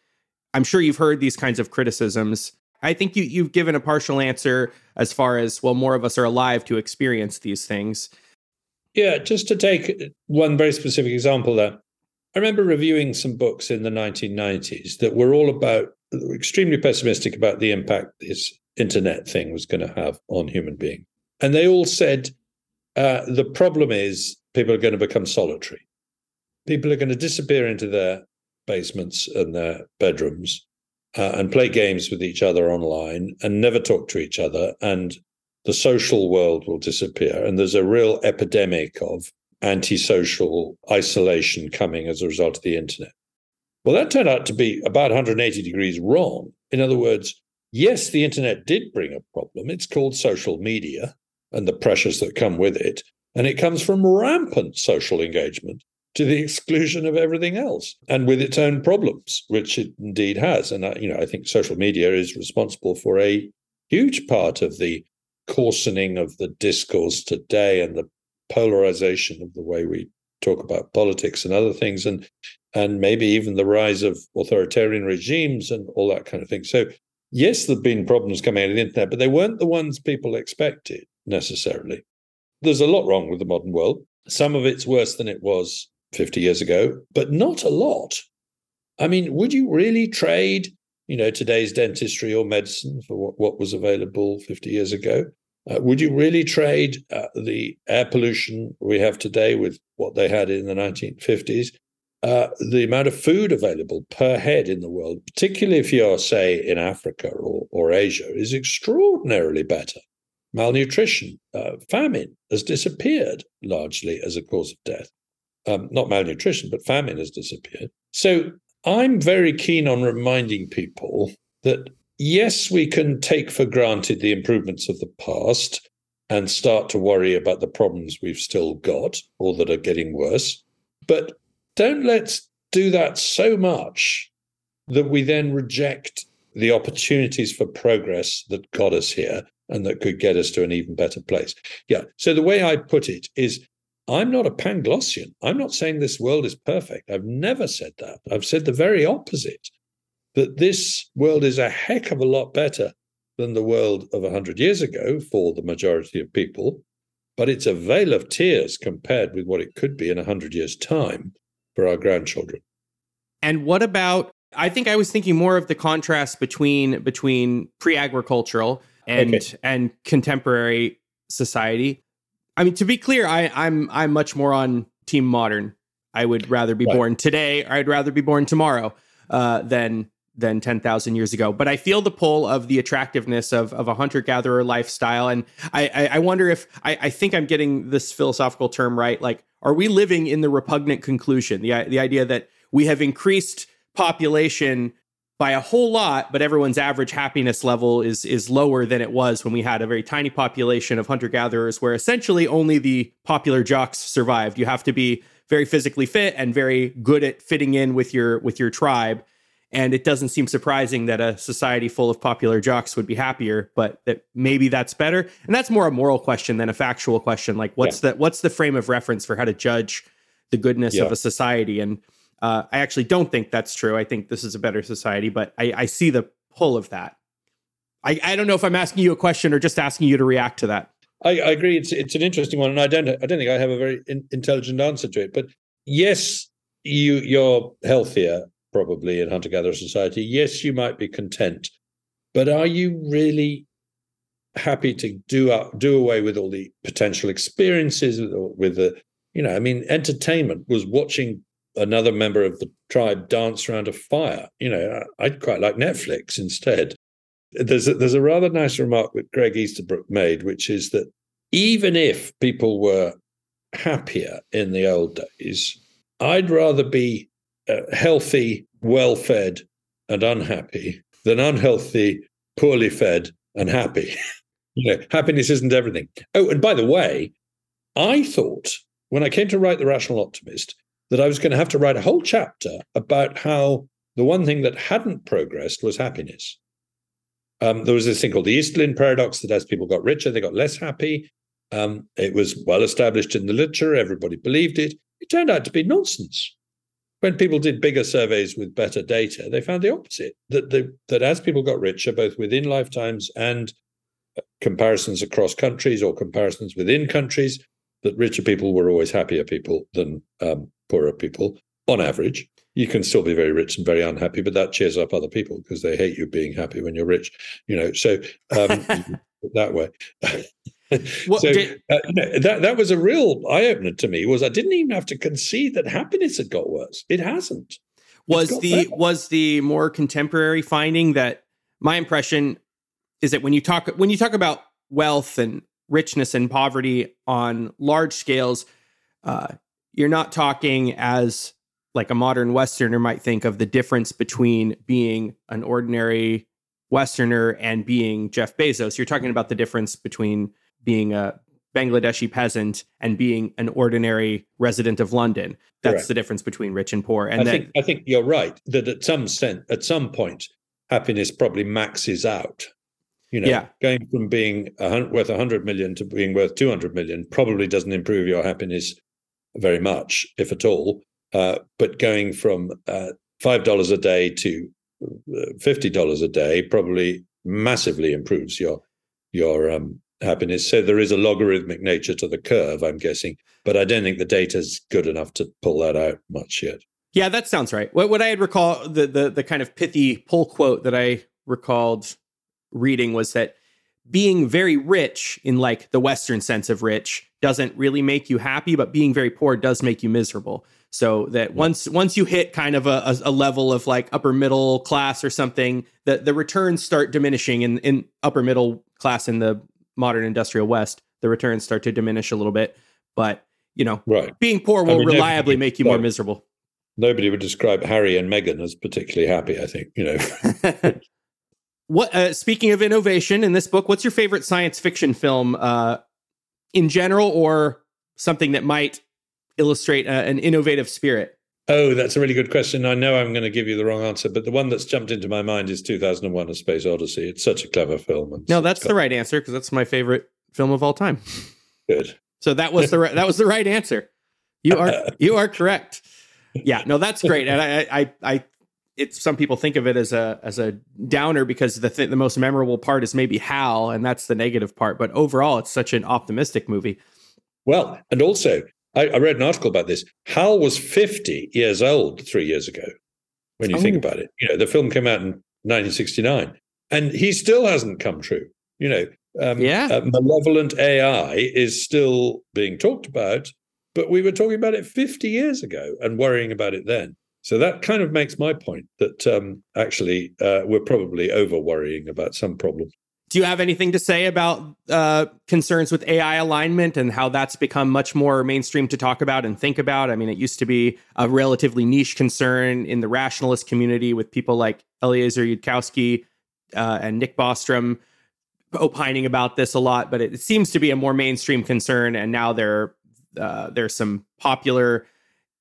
A: I'm sure you've heard these kinds of criticisms. I think you, you've given a partial answer as far as, well, more of us are alive to experience these things.
B: Yeah, just to take one very specific example there. I remember reviewing some books in the 1990s that were all about were extremely pessimistic about the impact this internet thing was going to have on human being. And they all said uh, the problem is people are going to become solitary. People are going to disappear into their basements and their bedrooms uh, and play games with each other online and never talk to each other. And the social world will disappear. And there's a real epidemic of antisocial isolation coming as a result of the internet. Well, that turned out to be about 180 degrees wrong. In other words, yes, the internet did bring a problem. It's called social media and the pressures that come with it. And it comes from rampant social engagement to the exclusion of everything else and with its own problems, which it indeed has. And, I, you know, I think social media is responsible for a huge part of the coarsening of the discourse today and the polarization of the way we talk about politics and other things and and maybe even the rise of authoritarian regimes and all that kind of thing. So yes there've been problems coming out of the internet but they weren't the ones people expected necessarily. There's a lot wrong with the modern world. Some of it's worse than it was 50 years ago but not a lot. I mean would you really trade you know today's dentistry or medicine for what, what was available 50 years ago uh, would you really trade uh, the air pollution we have today with what they had in the 1950s? Uh, the amount of food available per head in the world, particularly if you're, say, in Africa or, or Asia, is extraordinarily better. Malnutrition, uh, famine has disappeared largely as a cause of death. Um, not malnutrition, but famine has disappeared. So I'm very keen on reminding people that yes, we can take for granted the improvements of the past and start to worry about the problems we've still got or that are getting worse. But don't let's do that so much that we then reject the opportunities for progress that got us here and that could get us to an even better place. Yeah. So the way I put it is I'm not a Panglossian. I'm not saying this world is perfect. I've never said that. I've said the very opposite that this world is a heck of a lot better than the world of 100 years ago for the majority of people, but it's a vale of tears compared with what it could be in 100 years' time for our grandchildren.
A: And what about I think I was thinking more of the contrast between between pre-agricultural and okay. and contemporary society. I mean, to be clear, I, I'm I'm much more on team modern. I would rather be right. born today, or I'd rather be born tomorrow uh, than than 10,000 years ago. But I feel the pull of the attractiveness of, of a hunter gatherer lifestyle. And I, I, I wonder if I, I, think I'm getting this philosophical term right. Like, are we living in the repugnant conclusion? The, the idea that we have increased population by a whole lot, but everyone's average happiness level is is lower than it was when we had a very tiny population of hunter gatherers, where essentially only the popular jocks survived. You have to be very physically fit and very good at fitting in with your with your tribe and it doesn't seem surprising that a society full of popular jocks would be happier, but that maybe that's better. And that's more a moral question than a factual question. Like what's yeah. the what's the frame of reference for how to judge the goodness yeah. of a society? And uh, I actually don't think that's true. I think this is a better society, but I, I see the pull of that. I, I don't know if I'm asking you a question or just asking you to react to that.
B: I, I agree. It's it's an interesting one, and I don't I don't think I have a very in, intelligent answer to it. But yes, you you're healthier probably in hunter gatherer society, yes, you might be content, but are you really happy to do up, do away with all the potential experiences with the, you know, I mean, entertainment was watching another member of the tribe dance around a fire. You know, I'd quite like Netflix instead. There's a, there's a rather nice remark that Greg Easterbrook made, which is that even if people were happier in the old days, I'd rather be uh, healthy, well fed, and unhappy than unhealthy, poorly fed, and happy. (laughs) you know, happiness isn't everything. Oh, and by the way, I thought when I came to write The Rational Optimist that I was going to have to write a whole chapter about how the one thing that hadn't progressed was happiness. Um, there was this thing called the Easterlin paradox that as people got richer, they got less happy. Um, it was well established in the literature, everybody believed it. It turned out to be nonsense when people did bigger surveys with better data, they found the opposite that the, that as people got richer, both within lifetimes and uh, comparisons across countries or comparisons within countries, that richer people were always happier people than um, poorer people on average. You can still be very rich and very unhappy, but that cheers up other people because they hate you being happy when you're rich. You know, so um, (laughs) that way. (laughs) (laughs) Well, so did, uh, that that was a real eye opener to me. Was I didn't even have to concede that happiness had got worse. It hasn't.
A: Was the better. was the more contemporary finding that my impression is that when you talk when you talk about wealth and richness and poverty on large scales, uh, you're not talking as like a modern Westerner might think of the difference between being an ordinary Westerner and being Jeff Bezos. You're talking about the difference between being a Bangladeshi peasant and being an ordinary resident of London. That's Correct. the difference between rich and poor. And
B: I
A: then,
B: think I think you're right that at some sense, at some point, happiness probably maxes out. You know, yeah. going from being a, worth 100 million to being worth 200 million probably doesn't improve your happiness very much, if at all. Uh, but going from uh, $5 a day to uh, $50 a day probably massively improves your your um, happiness. So there is a logarithmic nature to the curve, I'm guessing, but I don't think the data is good enough to pull that out much yet.
A: Yeah, that sounds right. What, what I had recall the, the the kind of pithy pull quote that I recalled reading was that being very rich in like the Western sense of rich doesn't really make you happy, but being very poor does make you miserable. So that once once you hit kind of a, a, level of like upper middle class or something, that the returns start diminishing in, in upper middle class in the modern industrial West. The returns start to diminish a little bit, but you know,
B: right.
A: being poor will I mean, reliably make you more miserable
B: nobody would describe Harry and Meghan as particularly happy. I think you know. (laughs)
A: what uh, speaking of innovation in this book, what's your favorite science fiction film uh, in general, or something that might illustrate uh, an innovative spirit?
B: Oh, that's a really good question. I know I'm going to give you the wrong answer, but the one that's jumped into my mind is 2001: A Space Odyssey. It's such a clever film.
A: no, that's the right answer because that's my favorite film of all time.
B: Good.
A: So that was the (laughs) right, that was the right answer. You are (laughs) you are correct yeah, no, that's great, and I, I, I, it's some people think of it as a as a downer because the th- the most memorable part is maybe Hal, and that's the negative part. But overall, it's such an optimistic movie.
B: Well, and also, I, I read an article about this. Hal was fifty years old three years ago. When you oh. think about it, you know, the film came out in 1969, and he still hasn't come true. You know,
A: um, yeah, uh,
B: malevolent AI is still being talked about but we were talking about it 50 years ago and worrying about it then. So that kind of makes my point that um, actually uh, we're probably over worrying about some problem.
A: Do you have anything to say about uh, concerns with AI alignment and how that's become much more mainstream to talk about and think about? I mean, it used to be a relatively niche concern in the rationalist community with people like Eliezer Yudkowsky uh, and Nick Bostrom opining about this a lot, but it seems to be a more mainstream concern. And now there uh, there's some popular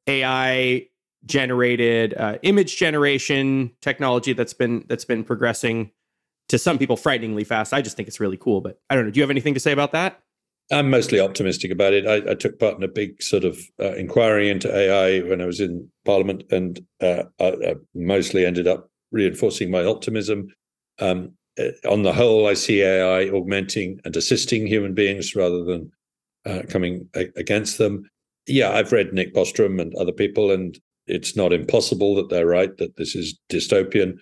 A: AI generated uh, image generation technology that's been that's been progressing to some people frighteningly fast. I just think it's really cool, but I don't know. Do you have anything to say about that?
B: I'm mostly optimistic about it. I, I took part in a big sort of uh, inquiry into AI when I was in Parliament, and uh, I, I, mostly ended up reinforcing my optimism. Um, uh, on the whole, I see AI augmenting and assisting human beings rather than uh, coming a- against them. Yeah, I've read Nick Bostrom and other people, and it's not impossible that they're right that this is dystopian.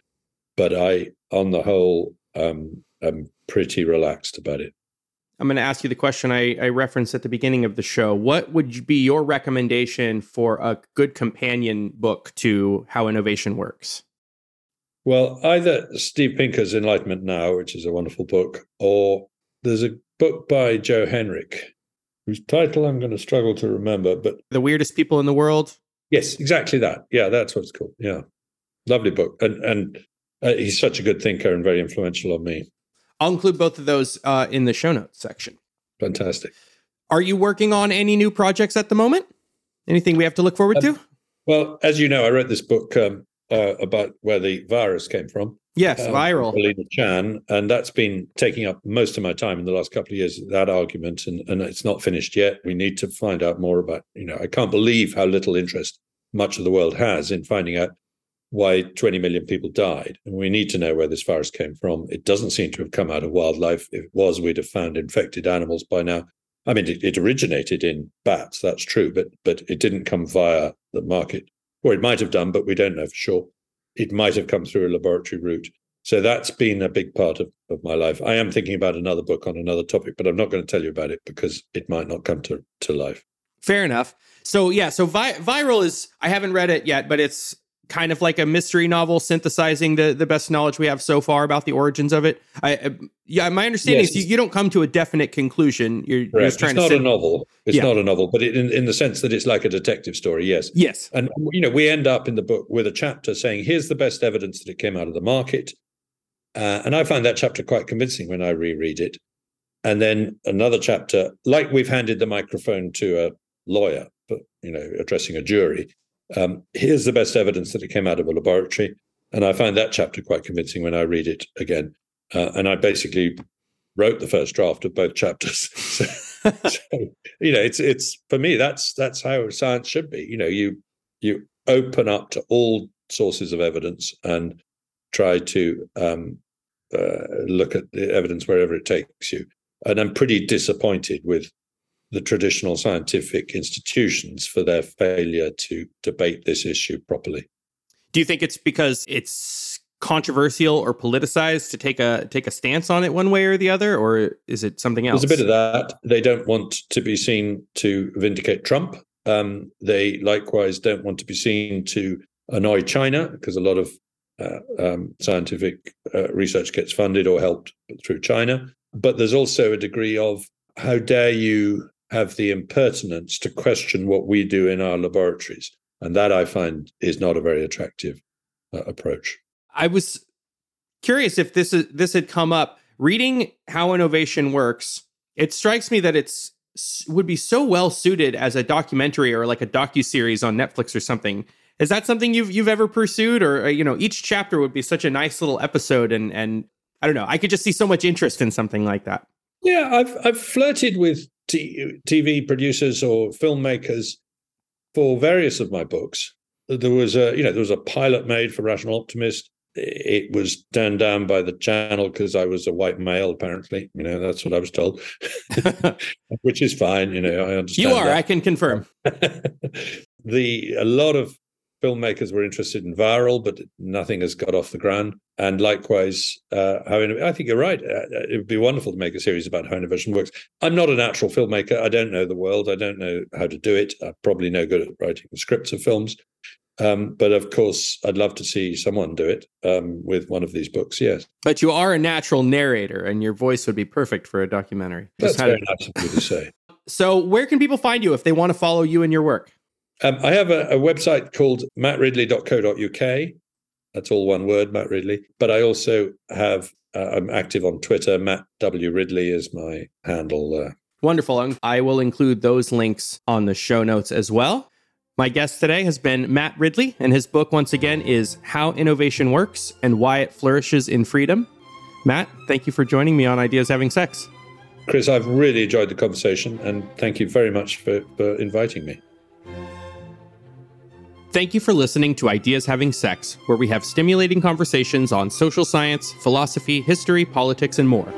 B: But I, on the whole, um, I'm pretty relaxed about it.
A: I'm going to ask you the question I, I, referenced at the beginning of the show. What would be your recommendation for a good companion book to how innovation works?
B: Well, either Steve Pinker's Enlightenment Now, which is a wonderful book, or there's a book by Joe Henrich whose title I'm going to struggle to remember, but
A: The Weirdest People in the World.
B: Yes, exactly that. Yeah, that's what it's called. Yeah. Lovely book. And and uh, he's such a good thinker and very influential on me.
A: I'll include both of those uh, in the show notes section.
B: Fantastic.
A: Are you working on any new projects at the moment? Anything we have to look forward um, to?
B: Well, as you know, I wrote this book um, uh, about where the virus came from.
A: Yes, um, viral.
B: Alina Chan, and that's been taking up most of my time in the last couple of years. That argument, and and it's not finished yet. We need to find out more about. You know, I can't believe how little interest much of the world has in finding out why 20 million people died. And we need to know where this virus came from. It doesn't seem to have come out of wildlife. If it was, we'd have found infected animals by now. I mean, it, it originated in bats, that's true, but but it didn't come via the market, or it might have done, but we don't know for sure it might have come through a laboratory route. So that's been a big part of, of my life. I am thinking about another book on another topic, but I'm not going to tell you about it because it might not come to, to life.
A: Fair enough. So yeah, so vi- viral is I haven't read it yet, but it's kind of like a mystery novel synthesizing the, the best knowledge we have so far about the origins of it. I, I yeah, my understanding yes. is you, you, don't come to a definite conclusion. You're, you're just trying
B: it's
A: to.
B: It's not a novel. It's yeah. not a novel, but it, in in the sense that it's like a detective story. Yes.
A: Yes.
B: And you know, we end up in the book with a chapter saying, "Here's the best evidence that it came out of the market," uh, and I find that chapter quite convincing when I reread it. And then another chapter, like we've handed the microphone to a lawyer, but you know, addressing a jury um, here's the best evidence that it came out of a laboratory. And I find that chapter quite convincing when I read it again. Uh, and I basically wrote the first draft of both chapters. (laughs) so, you know, it's it's for me that's that's how science should be. You know, you you open up to all sources of evidence and try to um, uh, look at the evidence wherever it takes you. And I'm pretty disappointed with the traditional scientific institutions for their failure to debate this issue properly.
A: Do you think it's because it's controversial or politicized to take a take a stance on it one way or the other, or is it something else?
B: There's a bit of that. They don't want to be seen to vindicate Trump. Um, they likewise don't want to be seen to annoy China because a lot of uh, um, scientific uh, research gets funded or helped through China. But there's also a degree of how dare you have the impertinence to question what we do in our laboratories. And that I find is not a very attractive uh, approach.
A: I was curious if this is, this had come up reading how innovation works. It strikes me that it's would be so well suited as a documentary or like a docu series on Netflix or something. Is that something you've you've ever pursued, or uh, you know, each chapter would be such a nice little episode, and and I don't know, I could just see so much interest in something like that.
B: Yeah, I've I've flirted with t- TV producers or filmmakers for various of my books. There was a, you know, there was a pilot made for Rational Optimist. It was turned down by the channel because I was a white male. Apparently, you know, that's what I was told, (laughs) which is fine. You know, I understand.
A: You are.
B: That.
A: I can confirm. (laughs)
B: the a lot of filmmakers were interested in viral, but nothing has got off the ground. And likewise, uh, how I think you're right. Uh, uh, it would be wonderful to make a series about how innovation works. I'm not a natural filmmaker. I don't know the world. I don't know how to do it. I'm probably no good at writing the scripts of films. Um, but of course, I'd love to see someone do it um, with one of these books. Yes.
A: But you are a natural narrator, and your voice would be perfect for a documentary.
B: That's very nice of you to say. (laughs)
A: So, where can people find you if they want to follow you and your work?
B: Um, I have a, a, website called mattridley.co.uk. That's all one word, Matt Ridley. But I also have, uh, I'm active on Twitter. Matt W. Ridley is my handle. Uh,
A: Wonderful. I will include those links on the show notes as well. My guest today has been Matt Ridley, and his book, once again, is How Innovation Works and Why It Flourishes in Freedom. Matt, thank you for joining me on Ideas Having Sex.
B: Chris, I've really enjoyed the conversation, and thank you very much for, for inviting me.
A: Thank you for listening to Ideas Having Sex, where we have stimulating conversations on social science, philosophy, history, politics, and more.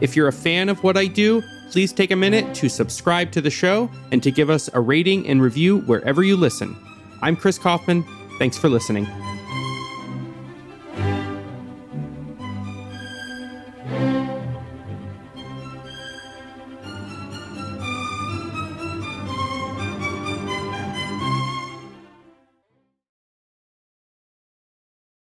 A: If you're a fan of what I do, please take a minute to subscribe to the show and to give us a rating and review wherever you listen. I'm Chris Kaufman. Thanks for listening.